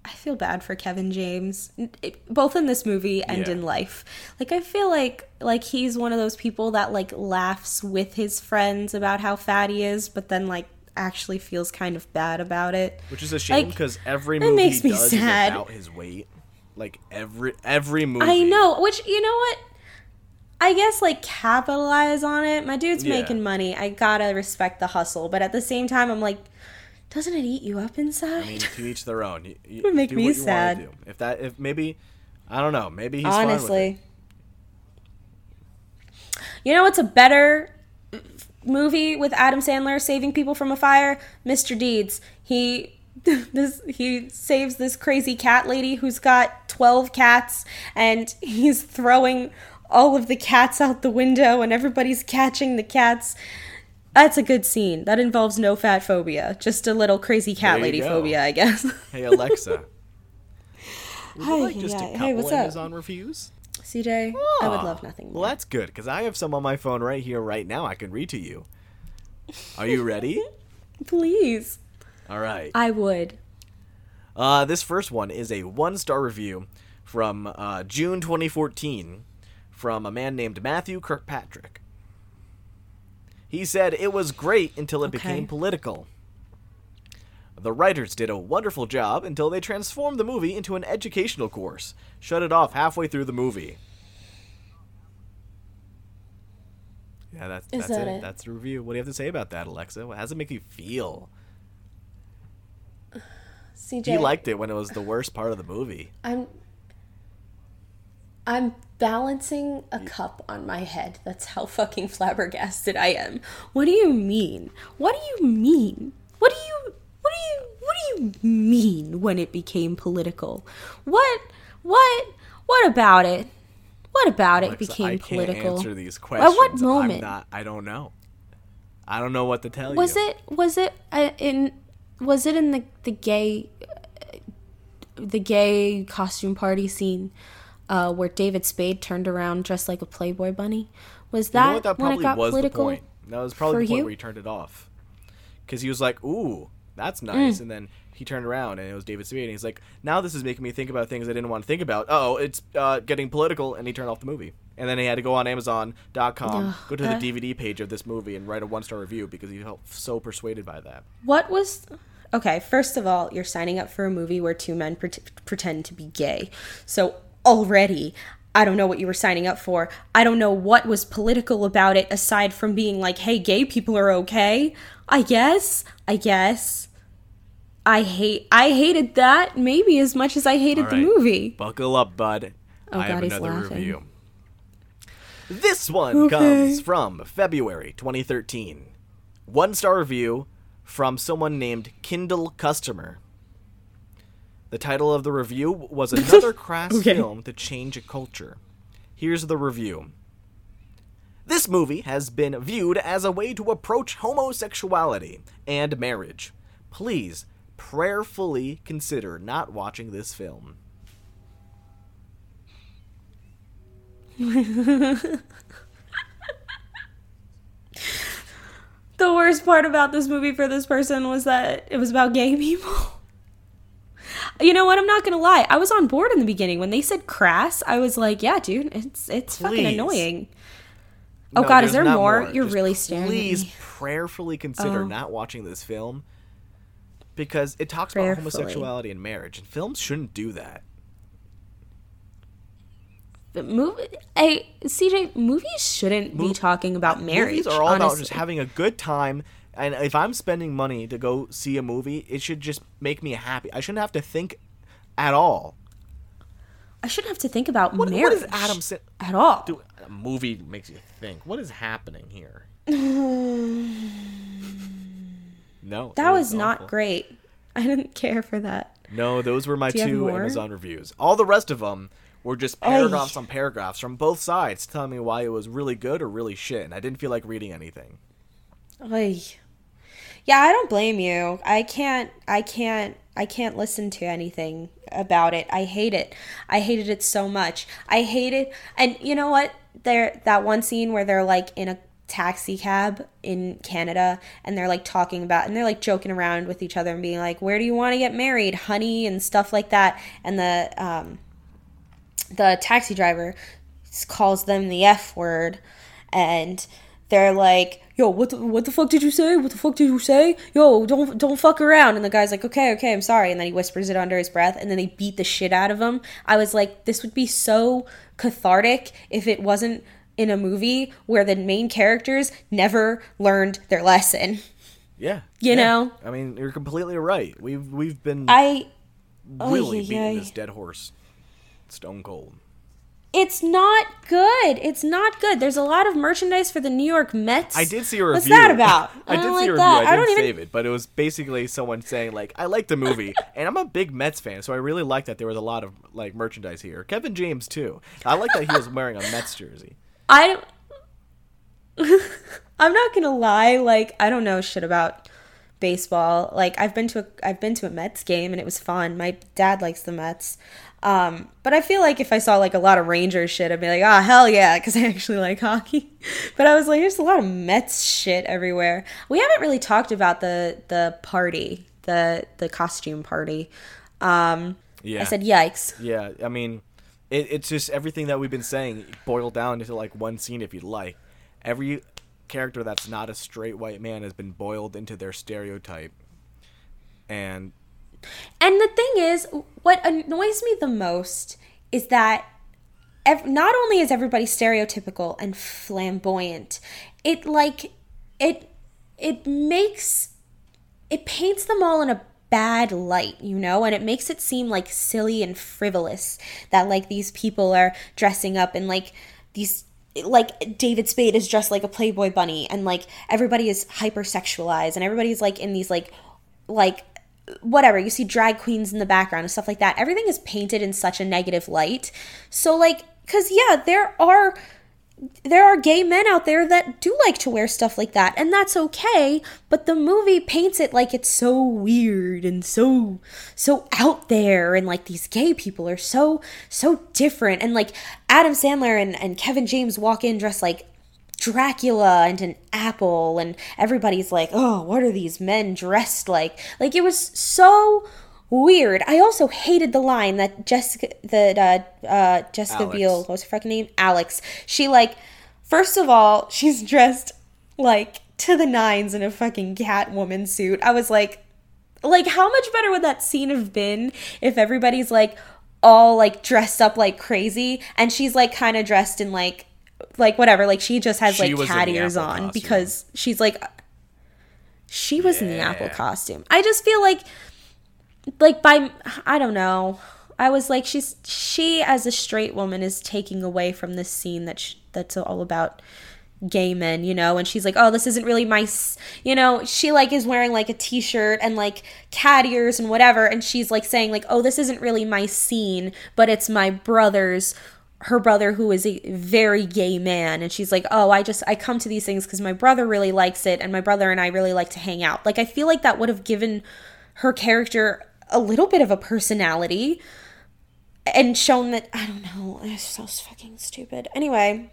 I feel bad for Kevin James, it- both in this movie and Yeah. in life. Like I feel like like he's one of those people that like laughs with his friends about how fat he is, but then like actually feels kind of bad about it. Which is a shame Like, because every movie makes me does sad. is about his weight. Like every every movie. I know, which you know what? I guess like capitalize on it. My dude's Yeah. making money. I gotta respect the hustle, but at the same time, I'm like, doesn't it eat you up inside? I mean, to each their own. You, you would make me sad. If that, if maybe, I don't know. Maybe he's fine with it. Honestly, you know what's a better movie with Adam Sandler saving people from a fire? Mr. Deeds. He this he saves this crazy cat lady who's got 12 cats and he's throwing all of the cats out the window and everybody's catching the cats. That's a good scene. That involves no fat phobia, just a little crazy cat lady go. phobia, I guess. Hey Alexa. Would you like just yeah. a couple Hey, what's up? Amazon reviews? CJ, I would love nothing more. Well, that's good because I have some on my phone right here, right now. I can read to you. Are you ready? Please. All right. I would. Uh, this first one is a one star review from uh, June 2014 from a man named Matthew Kirkpatrick. He said it was great until it Okay. became political. The writers did a wonderful job until they transformed the movie into an educational course. Shut it off halfway through the movie. Yeah, that's Is that's that it. it? That's the review. What do you have to say about that, Alexa? How does it make you feel? CJ, He liked it when it was the worst part of the movie. I'm I'm balancing a cup on my head. That's how fucking flabbergasted I am. What do you mean? What do you mean? What do you what do you you mean when it became political? What what what about it? What about it Alexa, became I can't political? answer these questions. At what moment? not, I don't know. I don't know what to tell Was you. Was it was it uh, in was it in the the gay uh, the gay costume party scene uh, where David Spade turned around dressed like a Playboy bunny? Was You that, know what? That when probably it got was political? the point. That was probably for the point you? where he turned it off. Because he was like, "Ooh, that's Mm. nice," and then he turned around and it was David Spade, and he's like, "Now this is making me think about things I didn't want to think about. Oh, it's uh, getting political," and he turned off the movie. And then he had to go on Amazon.com, Ugh, go to the that- DVD page of this movie, and write a one star review because he felt so persuaded by that. What was okay? First of all, you're signing up for a movie where two men pret pretend to be gay. So already, I don't know what you were signing up for. I don't know what was political about it aside from being like, "Hey, gay people are okay." I guess. I guess. I hate. I hated that maybe as much as I hated All the movie. Buckle up, bud. Oh, I have God, he's another laughing. review. This one Okay. comes from February 2013. One star review from someone named Kindle Customer. The title of the review was Another Crass Okay. Film to Change a Culture. Here's the review. This movie has been viewed as a way to approach homosexuality and marriage. Please prayerfully consider not watching this film. The worst part about this movie for this person was that it was about gay people. You know what? I'm not gonna lie. I was on board in the beginning when they said crass. I was like, "Yeah, dude, it's it's fucking Please. annoying." Oh No, God, is there not more? You're Just really staring at Please prayerfully consider Oh. not watching this film because it talks about homosexuality and marriage, and films shouldn't do that. But movie, hey, CJ, movies shouldn't be talking about marriage. Movies are all about just having a good time. And if I'm spending money to go see a movie, it should just make me happy. I shouldn't have to think at all. I shouldn't have to think about What, marriage what is Adam at all. do? A movie makes you think. What is happening here? no, that it was not great. I didn't care for that. No, those were my Do you have two? Amazon reviews. All the rest of them were just paragraphs on paragraphs from both sides telling me why it was really good or really shit, and I didn't feel like reading anything. Ay. Yeah, I don't blame you. I can't I can't I can't listen to anything about it. I hate it. I hated it so much. I hate it. And you know what? There that one scene where they're like in a taxi cab in Canada and they're like talking about and they're like joking around with each other and being like, "Where do you want to get married, honey?" and stuff like that. And the um the taxi driver calls them the F word and they're like, "Yo, what the, what the fuck did you say? What the fuck did you say? Yo, don't don't fuck around." And the guy's like, "Okay, okay, I'm sorry." And then he whispers it under his breath and then they beat the shit out of him. I was like, this would be so cathartic if it wasn't in a movie where the main characters never learned their lesson. Yeah, You yeah. know? I mean, you're completely right. We've we've been I really Ay, beating ay, ay. this dead horse, stone cold. it's not good. It's not good. There's a lot of merchandise for the New York Mets. I did see a review. What's that about? I, did don't see like a review. that. I I didn't don't even save it, but it was basically someone saying like, "I like the movie, and I'm a big Mets fan, so I really like that there was a lot of like merchandise here." Kevin James too. I like that he was wearing a Mets jersey. I. I'm not gonna lie. Like I don't know shit about baseball. Like I've been to a I've been to a Mets game and it was fun. My dad likes the Mets. Um, but I feel like if I saw like a lot of Rangers shit, I'd be like, ah, hell yeah, because I actually like hockey. But I was like, there's a lot of Mets shit everywhere. We haven't really talked about the the party, the the costume party. Um, Yeah. I said, yikes. Yeah, I mean, it, it's just everything that we've been saying boiled down into like one scene. If you'd like, every character that's not a straight white man has been boiled into their stereotype, and And the thing is, what annoys me the most is that ev- not only is everybody stereotypical and flamboyant, it like it it makes it paints them all in a bad light, you know, and it makes it seem like silly and frivolous that like these people are dressing up and like these like David Spade is dressed like a Playboy bunny and like everybody is hypersexualized and everybody's like in these like like whatever you see drag queens in the background and stuff like that. Everything is painted in such a negative light. So like cuz yeah there are there are gay men out there that do like to wear stuff like that and that's okay but the movie paints it like it's so weird and so so out there and like these gay people are so so different and like adam sandler and, and kevin james walk in dressed like dracula and an apple and everybody's like oh what are these men dressed like? Like it was so weird. I also hated the line that Jessica that uh, uh, Jessica Alex. Biel, what's her fucking name? Alex. She like, first of all, she's dressed like to the nines in a fucking Catwoman suit. I was like, like how much better would that scene have been if everybody's like all like dressed up like crazy and she's like kind of dressed in like like whatever like she just has She like was cat ears on costume. because she's like she was in the apple costume i just feel like like by i don't know. I was like she's she as a straight woman is taking away from this scene that sh- that's all about gay men you know? And she's like oh this isn't really my you know? She like is wearing like a t-shirt and like cat ears and whatever and she's like saying like oh this isn't really my scene but it's my brother's her brother who is a very gay man. And she's like oh i just i come to these things because my brother really likes it and my brother and i really like to hang out. Like i feel like that would have given her character a little bit of a personality and shown that i don't know it's so fucking stupid. Anyway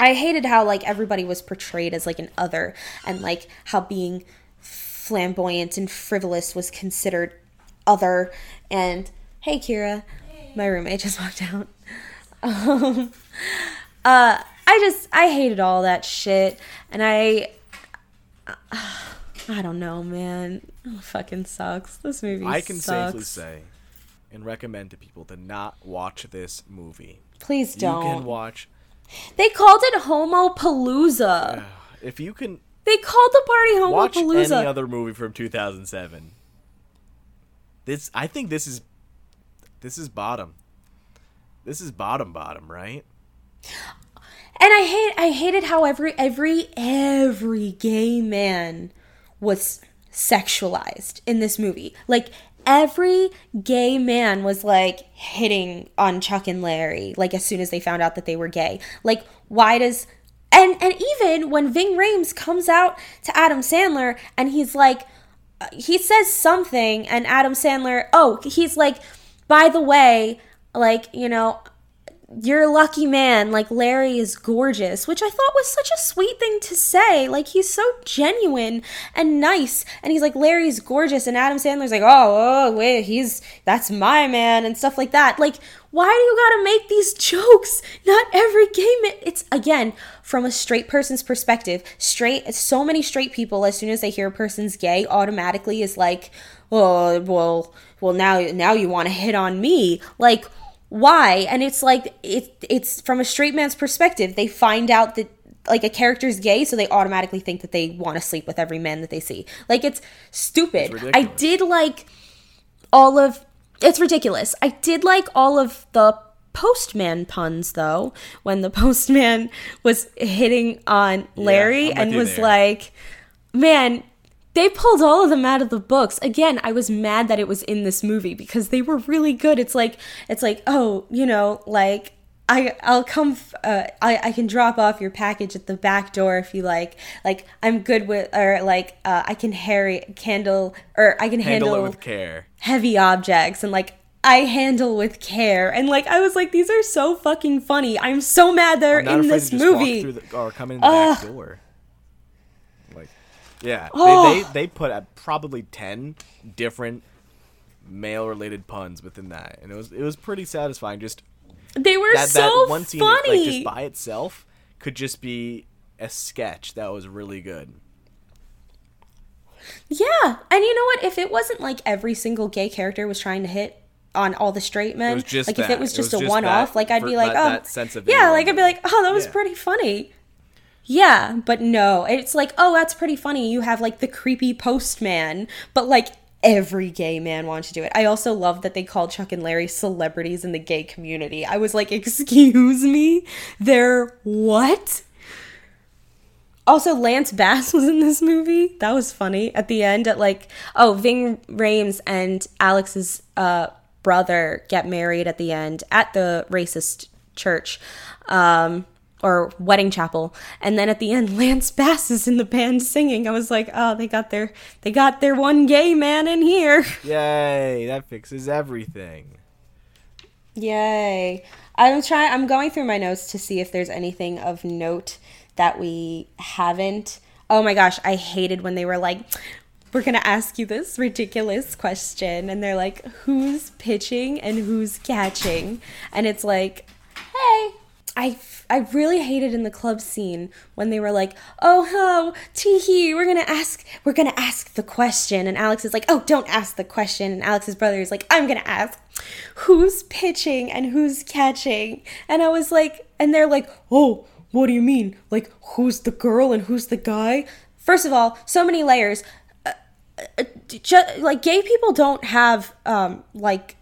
i hated how like everybody was portrayed as like an other and like how being flamboyant and frivolous was considered other. And hey kira my roommate just walked out. Um, uh, I just I hated all that shit, and I I don't know, man. It fucking sucks. This movie sucks. I can sucks. safely say and recommend to people to not watch this movie. Please don't. You can watch they called it Homo Palooza. if you can They called the party Homo watch Palooza. any other movie from 2007. This I think this is this is bottom. This is bottom bottom, right? And I hate I hated how every every every gay man was sexualized in this movie. Like every gay man was like hitting on Chuck and Larry like as soon as they found out that they were gay. Like why does and and even when Ving Rhames comes out to Adam Sandler and he's like uh, he says something and Adam Sandler oh he's like by the way like you know you're a lucky man. Like, Larry is gorgeous, which I thought was such a sweet thing to say. Like, he's so genuine and nice. And he's like, Larry's gorgeous. And Adam Sandler's like, oh, oh, wait, he's, that's my man, and stuff like that. Like, why do you gotta make these jokes? Not every gay man. It's, again, from a straight person's perspective. Straight, so many straight people, as soon as they hear a person's gay, automatically is like, oh, well, well, now, now you wanna hit on me. Like, why? And it's like it, it's from a straight man's perspective. They find out that like a character's gay so they automatically think that they want to sleep with every man that they see. Like it's stupid. It's i did like all of it's ridiculous. I did like all of the postman puns though when the postman was hitting on larry I'm and was there. like man they pulled all of them out of the books again i was mad that it was in this movie because they were really good it's like it's like oh you know like I I'll come. f- Uh, I I can drop off your package at the back door if you like. Like I'm good with, or like uh, I can harry candle, or I can handle, Handle it with care. heavy objects, and like I handle with care. And like I was like, these are so fucking funny. I'm so mad they're I'm in this to just walk movie. the, or come in the back door. Like, yeah, Oh. they, they they put probably ten different mail-related puns within that, and it was it was pretty satisfying. Just they were that so that one scene, like funny. just by itself, could just be a sketch that was really good. Yeah, and you know what? If it wasn't like every single gay character was trying to hit on all the straight men, like if it was It just was a one-off, like I'd be like, that- oh, that sense of yeah, like I'd be like, oh, that was Yeah. pretty funny. Yeah, but no, it's like, oh, that's pretty funny. You have like the creepy postman, but like every gay man wants to do it. I also love that they called Chuck and Larry celebrities in the gay community. I was like, excuse me, they're what? Also, Lance Bass was in this movie. That was funny. At the end, at like, oh, Ving Rhames and Alex's uh, brother get married at the end at the racist church um, or wedding chapel, and then at the end, Lance Bass is in the band singing. I was like, oh, they got their they got their one gay man in here. Yay! That fixes everything. Yay. I'm trying I'm going through my notes to see if there's anything of note that we haven't. Oh my gosh, I hated when they were like we're going to ask you this ridiculous question. And they're like, who's pitching and who's catching? And it's like, hey, I, I really hated in the club scene when they were like, oh, oh, teehee, we're gonna ask, we're gonna ask the question, and Alex is like, oh, don't ask the question, and Alex's brother is like, I'm gonna ask, who's pitching and who's catching, and I was like, and they're like, oh, what do you mean, like who's the girl and who's the guy? First of all, so many layers. Uh, uh, like gay people don't have um like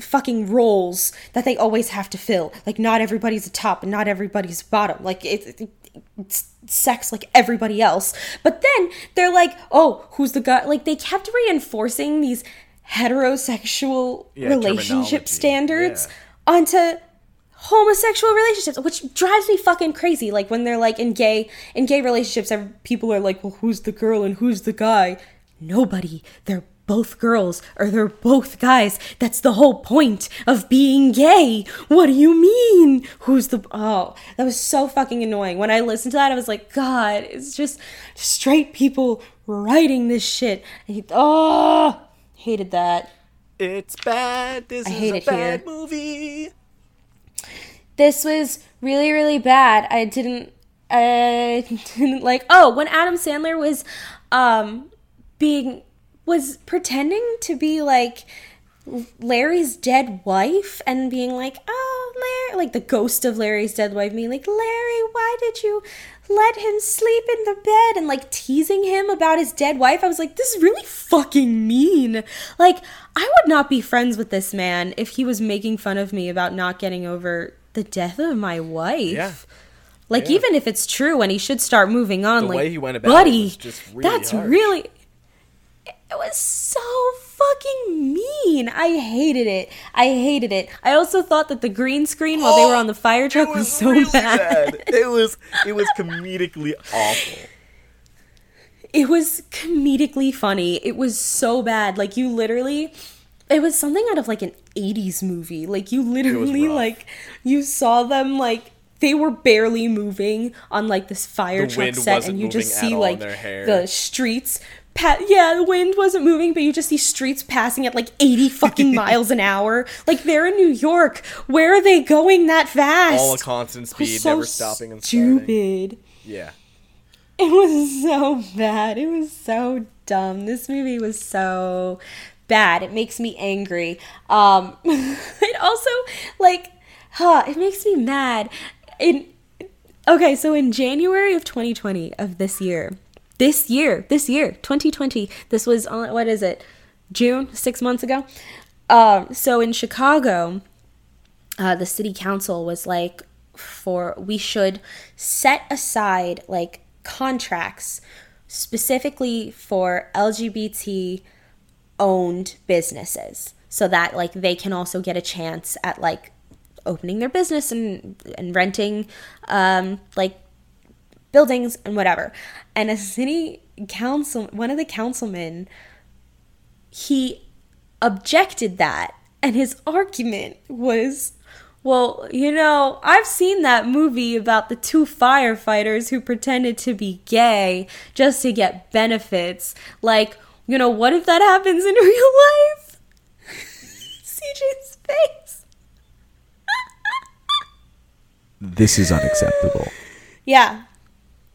fucking roles that they always have to fill. Like not everybody's a top and not everybody's bottom. Like it's, it's sex like everybody else. But then they're like, "Oh, who's the guy?" Like they kept reinforcing these heterosexual Yeah, relationship standards Yeah. onto homosexual relationships which drives me fucking crazy like when they're like in gay in gay relationships people are like well who's the girl and who's the guy nobody they're both girls or they're both guys. That's the whole point of being gay. What do you mean? Who's the oh that was so fucking annoying. When i listened to that i was like god it's just straight people writing this shit. I, oh hated that. It's bad. This I is a bad here. movie. this was really really bad. I didn't i didn't like oh when adam sandler was um being was pretending to be like larry's dead wife and being like oh larry like the ghost of larry's dead wife being like larry why did you let him sleep in the bed and like teasing him about his dead wife i was like this is really fucking mean like i would not be friends with this man if he was making fun of me about not getting over the death of my wife Yeah. like Yeah. even if it's true and he should start moving on The like way he went about it buddy really that's harsh. really it was so fucking mean i hated it i hated it i also thought that the green screen while they were oh, on the fire truck was, so really bad. It was it was comedically awful. it was comedically funny. It was so bad. Like you literally it was something out of like an 80s movie. Like you literally like you saw them like they were barely moving on like this fire The truck set and you just see like in their hair. the streets pa- yeah, the wind wasn't moving, but you just see streets passing at like 80 fucking miles an hour. Like they're in New York. Where are they going that fast? All a constant speed, so never stopping and starting. stupid. Yeah. It was so bad. It was so dumb. This movie was so bad. It makes me angry. Um it also like huh, it makes me mad. In Okay, so in January of 2020 of this year, this year, this year, 2020, this was on what is it? June, 6 months ago. Um so in Chicago, uh, the city council was like for we should set aside like contracts specifically for lgbt owned businesses so that like they can also get a chance at like opening their business and and renting um like buildings and whatever. And a city council one of the councilmen he objected that. And his argument was well you know i've seen that movie about the two firefighters who pretended to be gay just to get benefits. Like you know what if that happens in real life? Cj's face. This is unacceptable. yeah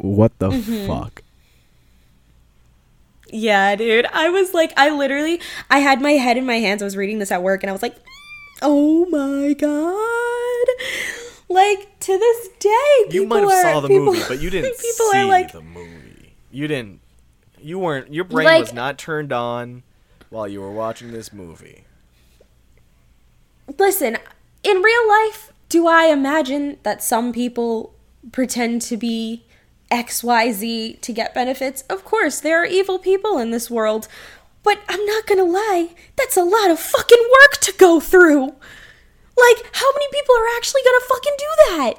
What the Mm-hmm. fuck? Yeah, dude. I was like, I literally, I had my head in my hands. I was reading this at work, and I was like, oh my god. Like to this day, people You might have are, saw the people- movie, but you didn't people see are like, the movie. You didn't. You weren't. Your brain Like- was not turned on while you were watching this movie. listen. In real life, do I imagine that some people pretend to be X, Y, Z to get benefits? Of course, there are evil people in this world, but I'm not gonna lie. That's a lot of fucking work to go through. Like, how many people are actually gonna fucking do that?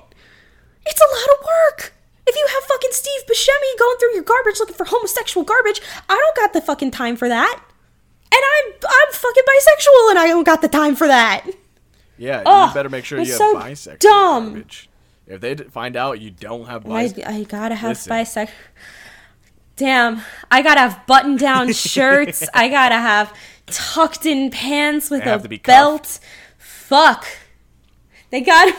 It's a lot of work. If you have fucking Steve Buscemi going through your garbage looking for homosexual garbage, I don't got the fucking time for that. And I'm I'm fucking bisexual and I don't got the time for that. Yeah, Ugh, you better make sure you have so bisexual dumb. garbage. If they find out you don't have I, bisexual, I gotta have Listen. bisex. damn, I gotta have button down shirts. I gotta have tucked in pants with a belt. Fuck. They gotta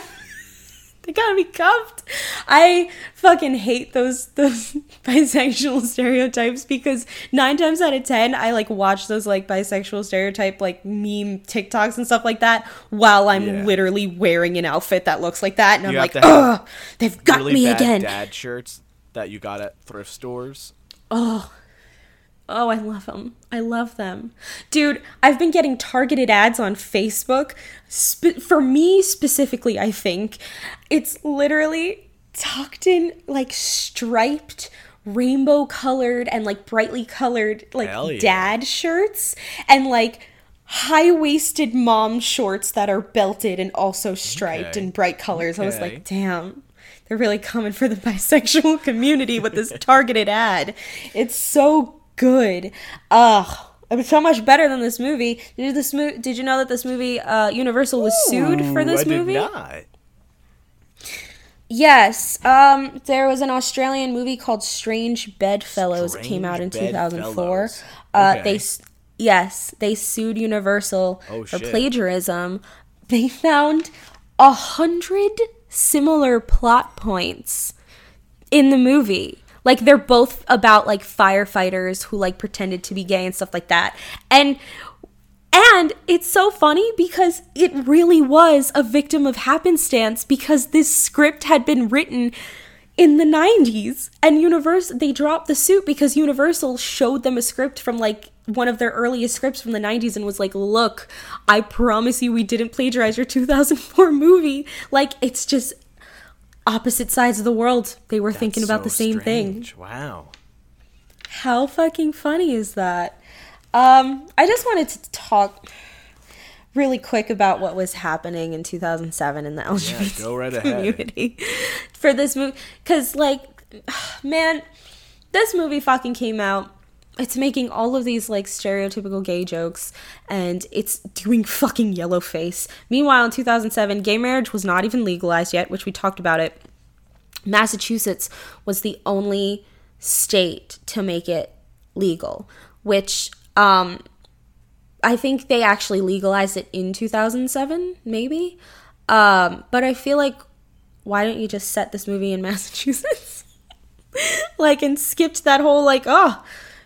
they gotta be cuffed. I fucking hate those those bisexual stereotypes because nine times out of ten I like watch those like bisexual stereotype like meme TikToks and stuff like that while I'm Yeah. literally wearing an outfit that looks like that and I'm like, ugh, they've got really me again. dad shirts that you got at thrift stores. Oh, oh, I love them. I love them, dude. I've been getting targeted ads on Facebook. For me specifically, I think it's literally tucked in like striped, rainbow colored, and like brightly colored like yeah. dad shirts and like high waisted mom shorts that are belted and also striped Okay. in bright colors. I was like, damn. They're really coming for the bisexual community with this targeted ad. It's so good. Ugh. It's so much better than this movie. Did this mo- Did you know that this movie, uh, Universal was sued for this I movie? Did not. Yes. Um, there was an Australian movie called Strange Bedfellows. It came out in Strange 2004. Uh, Okay. they yes, they sued Universal Oh, for shit. plagiarism. They found a hundred similar plot points in the movie. Like they're both about like firefighters who like pretended to be gay and stuff like that. And and it's so funny because it really was a victim of happenstance because this script had been written in the 90s and Universal they dropped the suit because Universal showed them a script from like one of their earliest scripts from the 90s and was like, "Look, I promise you we didn't plagiarize your 2004 movie." Like it's just opposite sides of the world. They were thinking That's about the so same thing. Wow. How fucking funny is that? Um, I just wanted to talk really quick about what was happening in 2007 in the LGBT go right ahead. community for this movie. Because, like, man, this movie fucking came out. It's making all of these like stereotypical gay jokes and it's doing fucking yellow face. Meanwhile, in 2007, gay marriage was not even legalized yet, which we talked about it. Massachusetts was the only state to make it legal, which um, I think they actually legalized it in 2007, maybe. Um, but I feel like why don't you just set this movie in Massachusetts? like and skipped that whole like oh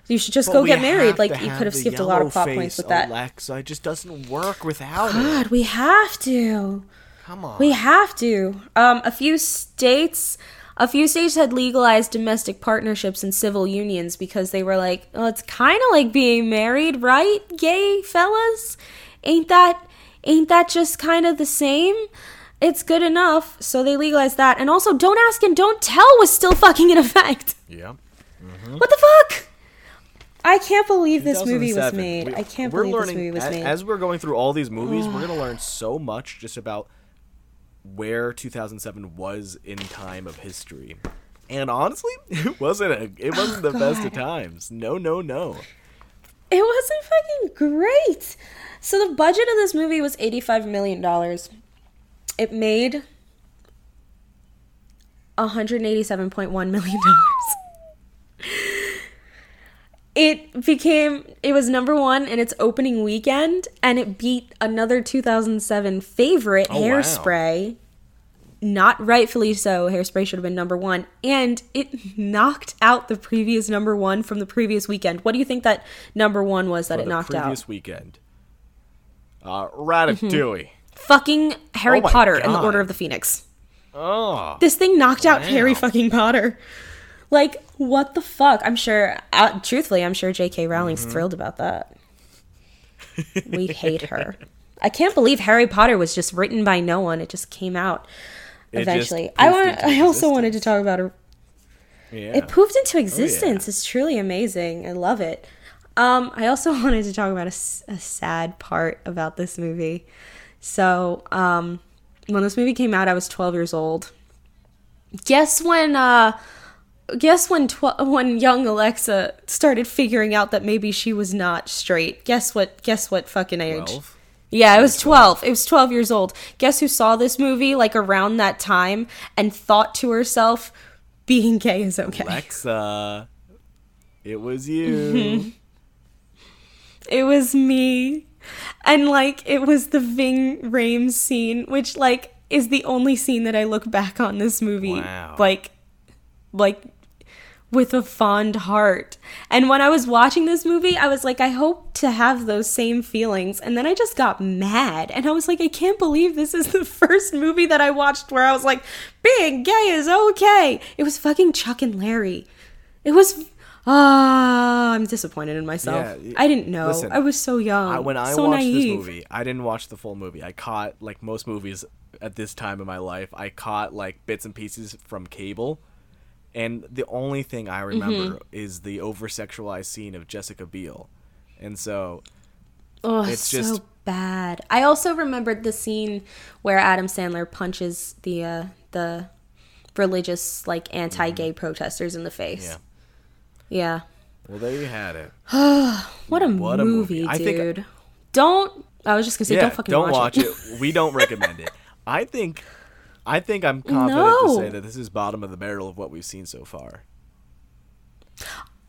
you should just But go get married. Like you could have skipped a lot of plot face, points with that. Alexa, it just doesn't work without it. God, we have to. Come on. We have to. Um, a few states, a few states had legalized domestic partnerships and civil unions because they were like, "Oh, it's kind of like being married, right, gay fellas? Ain't that, ain't that just kind of the same?" It's good enough, so they legalized that. And also, don't ask and don't tell was still fucking in effect. yeah. What the fuck? I can't believe this movie was made. We- I can't believe learning, this movie was made. As we're going through all these movies, we're going to learn so much just about where 2007 was in time of history. And honestly, it wasn't a, it oh, wasn't the best of times. No, no, no. It wasn't fucking great. So the budget of this movie was eighty-five million dollars. It made one hundred eighty-seven point one million dollars. It became it was number one in its opening weekend, and it beat another two thousand seven favorite Oh, wow. Hairspray. Not rightfully so. Hairspray should have been number one, and it knocked out the previous number one from the previous weekend. What do you think that number one was that For it knocked previous out? Previous weekend. Uh, Ratatouille. Fucking Harry Oh Potter and the Order of the Phoenix. Oh. This thing knocked out Harry fucking Potter. Like, what the fuck? I'm sure, uh, truthfully, I'm sure J.K. Rowling's Mm-hmm. thrilled about that. we hate her. I can't believe Harry Potter was just written by no one. It just came out eventually. I want. I also wanted to talk about a Yeah. It poofed into existence. It's truly amazing. I love it. Um, I also wanted to talk about a sad part about this movie. So, um, when this movie came out, I was 12 years old. Guess when, uh, guess when tw- when young Alexa started figuring out that maybe she was not straight. Guess what? Guess what? Fucking age. 12? Yeah, it was 12. It was 12 years old. Guess who saw this movie like around that time and thought to herself, being gay is okay. Alexa. It was you. Mm-hmm. It was me. And like it was the Ving Rhames scene, which like is the only scene that I look back on this movie Wow. like like with a fond heart. And when I was watching this movie, I was like I hope to have those same feelings. And then I just got mad and I was like I can't believe this is the first movie that I watched where I was like being gay is okay. It was fucking Chuck and Larry. It was Ah, I'm disappointed in myself. Yeah, I didn't know. listen, I was so young. I, when I so watched naive. this movie, I didn't watch the full movie. I caught like most movies at this time in my life. I caught like bits and pieces from cable, and the only thing I remember Mm-hmm. is the over sexualized scene of Jessica Biel, and so Oh, It's it's so just- bad. I also remembered the scene where Adam Sandler punches the uh, the religious like anti-gay protesters in the face. yeah. Yeah. Well, there you had it. What a What a movie, movie. I think- dude. Don't. I was just gonna say, yeah, don't fucking watch, watch it. it. We don't recommend it. I think, I think I'm confident No. to say that this is bottom of the barrel of what we've seen so far.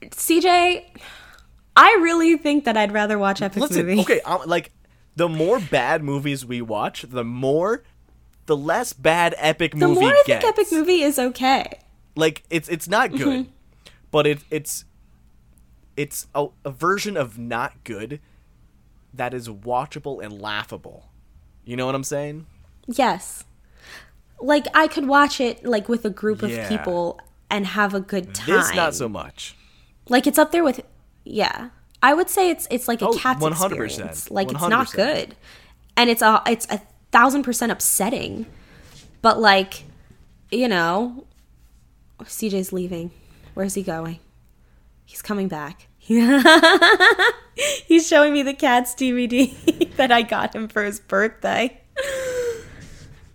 CJ, I really think that I'd rather watch Epic Listen, Movie. okay, um, like the more bad movies we watch, the more, the less bad epic The movie more I gets. think Epic Movie is okay. Like it's it's not good, Mm-hmm. but it it's it's a, a version of not good that is watchable and laughable. You know what I'm saying? Yes. Like I could watch it like with a group of people and have a good time. This not so much. Like it's up there with yeah. I would say it's it's like a Oh, Cats 100%. experience. Like it's not good. And it's a it's a thousand percent upsetting. But like, you know, CJ's leaving. Where's he going? He's coming back. He's showing me the Cats DVD that I got him for his birthday.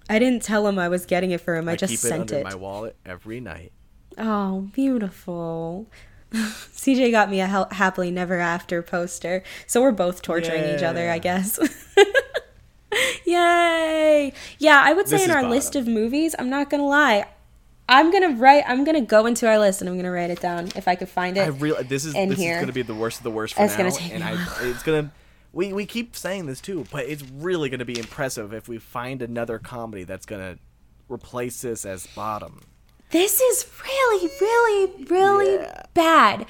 I didn't tell him I was getting it for him. I, I just keep it sent under it. my wallet every night. Oh, beautiful. CJ got me a hel- happily never after poster. So we're both torturing each other, I guess. Yay. Yeah, I would say This in our bottom. list of movies, I'm not going to lie. I'm going to write I'm going to go into our list and I'm going to write it down if I could find it. I this is in this here. is gonna be the worst of the worst for It's now, gonna take and I it's gonna. We, we keep saying this too, but it's really gonna be impressive if we find another comedy that's gonna replace this as bottom. This is really, really, really Yeah. bad.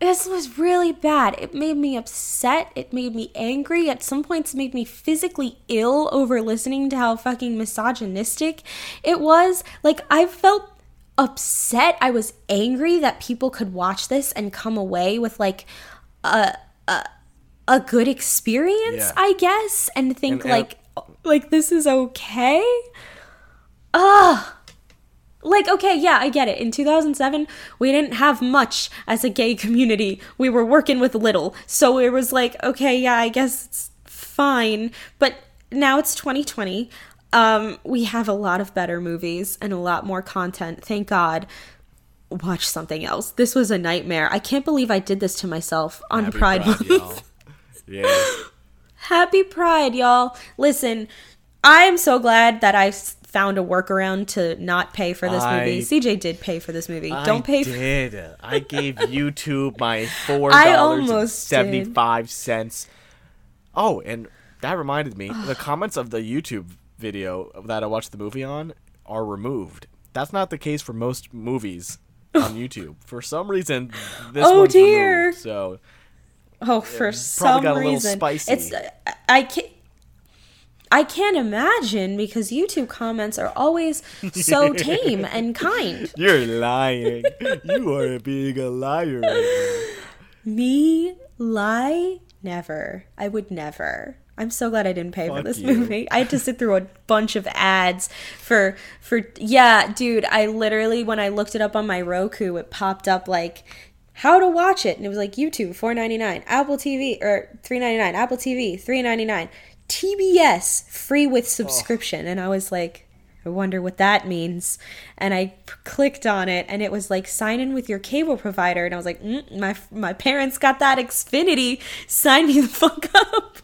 This was really bad. It made me upset. It made me angry. At some points, it made me physically ill over listening to how fucking misogynistic it was. Like, I felt upset. I was angry that people could watch this and come away with, like, a, a, a good experience, Yeah. I guess, and think, And- and- like, like, this is okay. Ugh. Like okay yeah i get it. In 2007 we didn't have much as a gay community. We were working with little. So it was like okay yeah i guess it's fine. But now it's 2020 um we have a lot of better movies and a lot more content. Thank god. Watch something else. This was a nightmare. I can't believe i did this to myself on Happy pride month. y'all. Yeah. Happy Pride, y'all. Listen, I'm so glad that I found a workaround to not pay for this I- movie. CJ did pay for this movie. I Don't pay for did. I gave YouTube my four I dollars and almost did. seventy five. Oh, and that reminded me, the comments of the YouTube video that I watched the movie on are removed. That's not the case for most movies on YouTube. For some reason, this Oh, one's dear. removed. So Oh, for some got a reason, spicy. it's uh, I- I can't. I can't imagine because YouTube comments are always so tame and kind. you're lying. you are being a liar. Right Me lie? Never. I would never. I'm so glad I didn't pay for this you. movie. I had to sit through a bunch of ads for for yeah, dude, I literally when I looked it up on my Roku, it popped up like how to watch it and it was like YouTube 4.99, Apple TV or 3.99, Apple TV 3.99, TBS free with subscription and I was like I wonder what that means. And I clicked on it, and it was like sign in with your cable provider. And I was like, mm, my my parents got that Xfinity. Sign me the fuck up.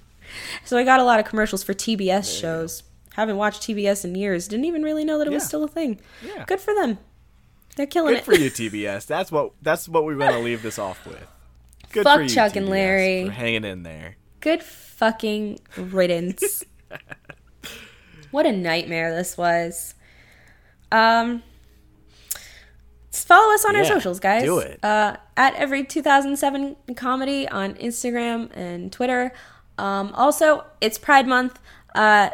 So I got a lot of commercials for TBS shows. Haven't watched TBS in years. Didn't even really know that it was still a thing. Yeah. Good for them. They're killing Good it. for you, TBS. That's what that's what we're gonna leave this off with. Good Fuck for you, Chuck and TBS, Larry. for hanging in there. Good fucking riddance. what a nightmare this was. Um, follow us on our socials, guys. do it. Uh, at every 2007 comedy on Instagram and Twitter. Um, also, it's Pride Month. Uh,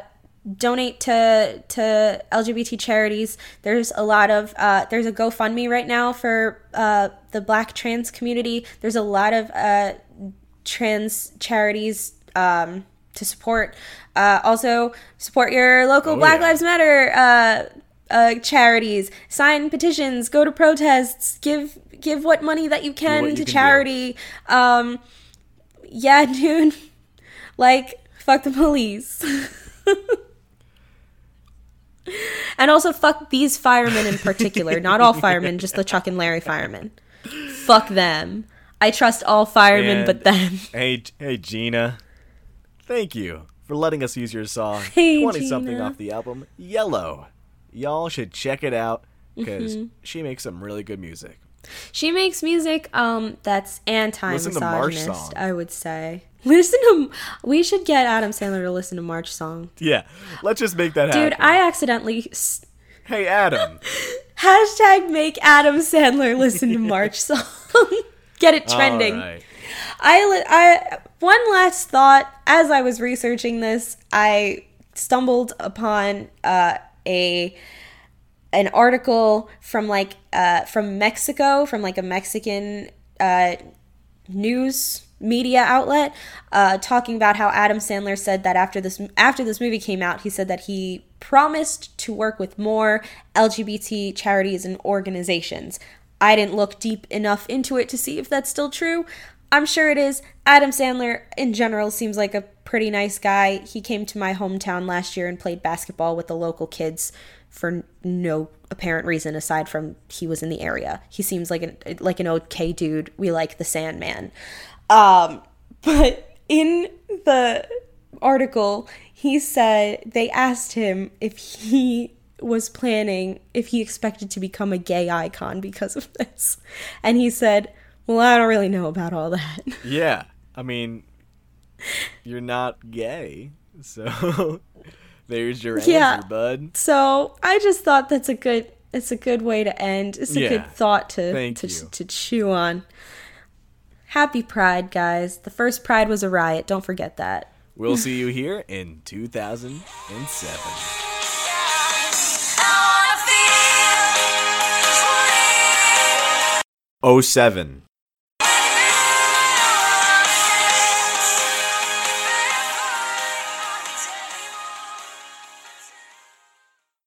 donate to to LGBT charities. There's a lot of uh, there's a GoFundMe right now for uh, the Black trans community. There's a lot of uh, trans charities um, to support. Uh, also, support your local Oh, Black yeah. Lives Matter uh, uh, charities. Sign petitions. Go to protests. Give give what money that you can you to can charity. Um, yeah, dude. Like, fuck the police. and also, fuck these firemen in particular. Not all firemen, just the Chuck and Larry firemen. Fuck them. I trust all firemen And- but them. Hey, hey, Gina. Thank you for letting us use your song Hey, 20 something off the album Yellow. Y'all should check it out because Mm-hmm. she makes some really good music. She makes music um that's March anti-misogynist, I would say. Listen to we should get Adam Sandler to listen to March song. Yeah, let's just make that happen. Dude. I accidentally s- Hey, Adam. hashtag make Adam Sandler listen to March song. get it trending. Right. I, li- I one last thought as I was researching this, I stumbled upon uh, a an article from like uh, from Mexico, from like a Mexican uh, news media outlet, uh, talking about how Adam Sandler said that after this after this movie came out, he said that he promised to work with more LGBT charities and organizations. I didn't look deep enough into it to see if that's still true. I'm sure it is. Adam Sandler, in general, seems like a pretty nice guy. He came to my hometown last year and played basketball with the local kids for no apparent reason aside from he was in the area. He seems like an like an okay dude. We like the Sandman. Um, but in the article, he said they asked him if he was planning if he expected to become a gay icon because of this. And he said, "Well, I don't really know about all that." Yeah, I mean, you're not gay, so there's your Yeah. answer, bud. So, I just thought that's a good it's a good way to end. It's a Yeah. good thought to to, you. to chew on. Happy Pride, guys. The first Pride was a riot. Don't forget that. We'll see you here in 2007. Oh seven.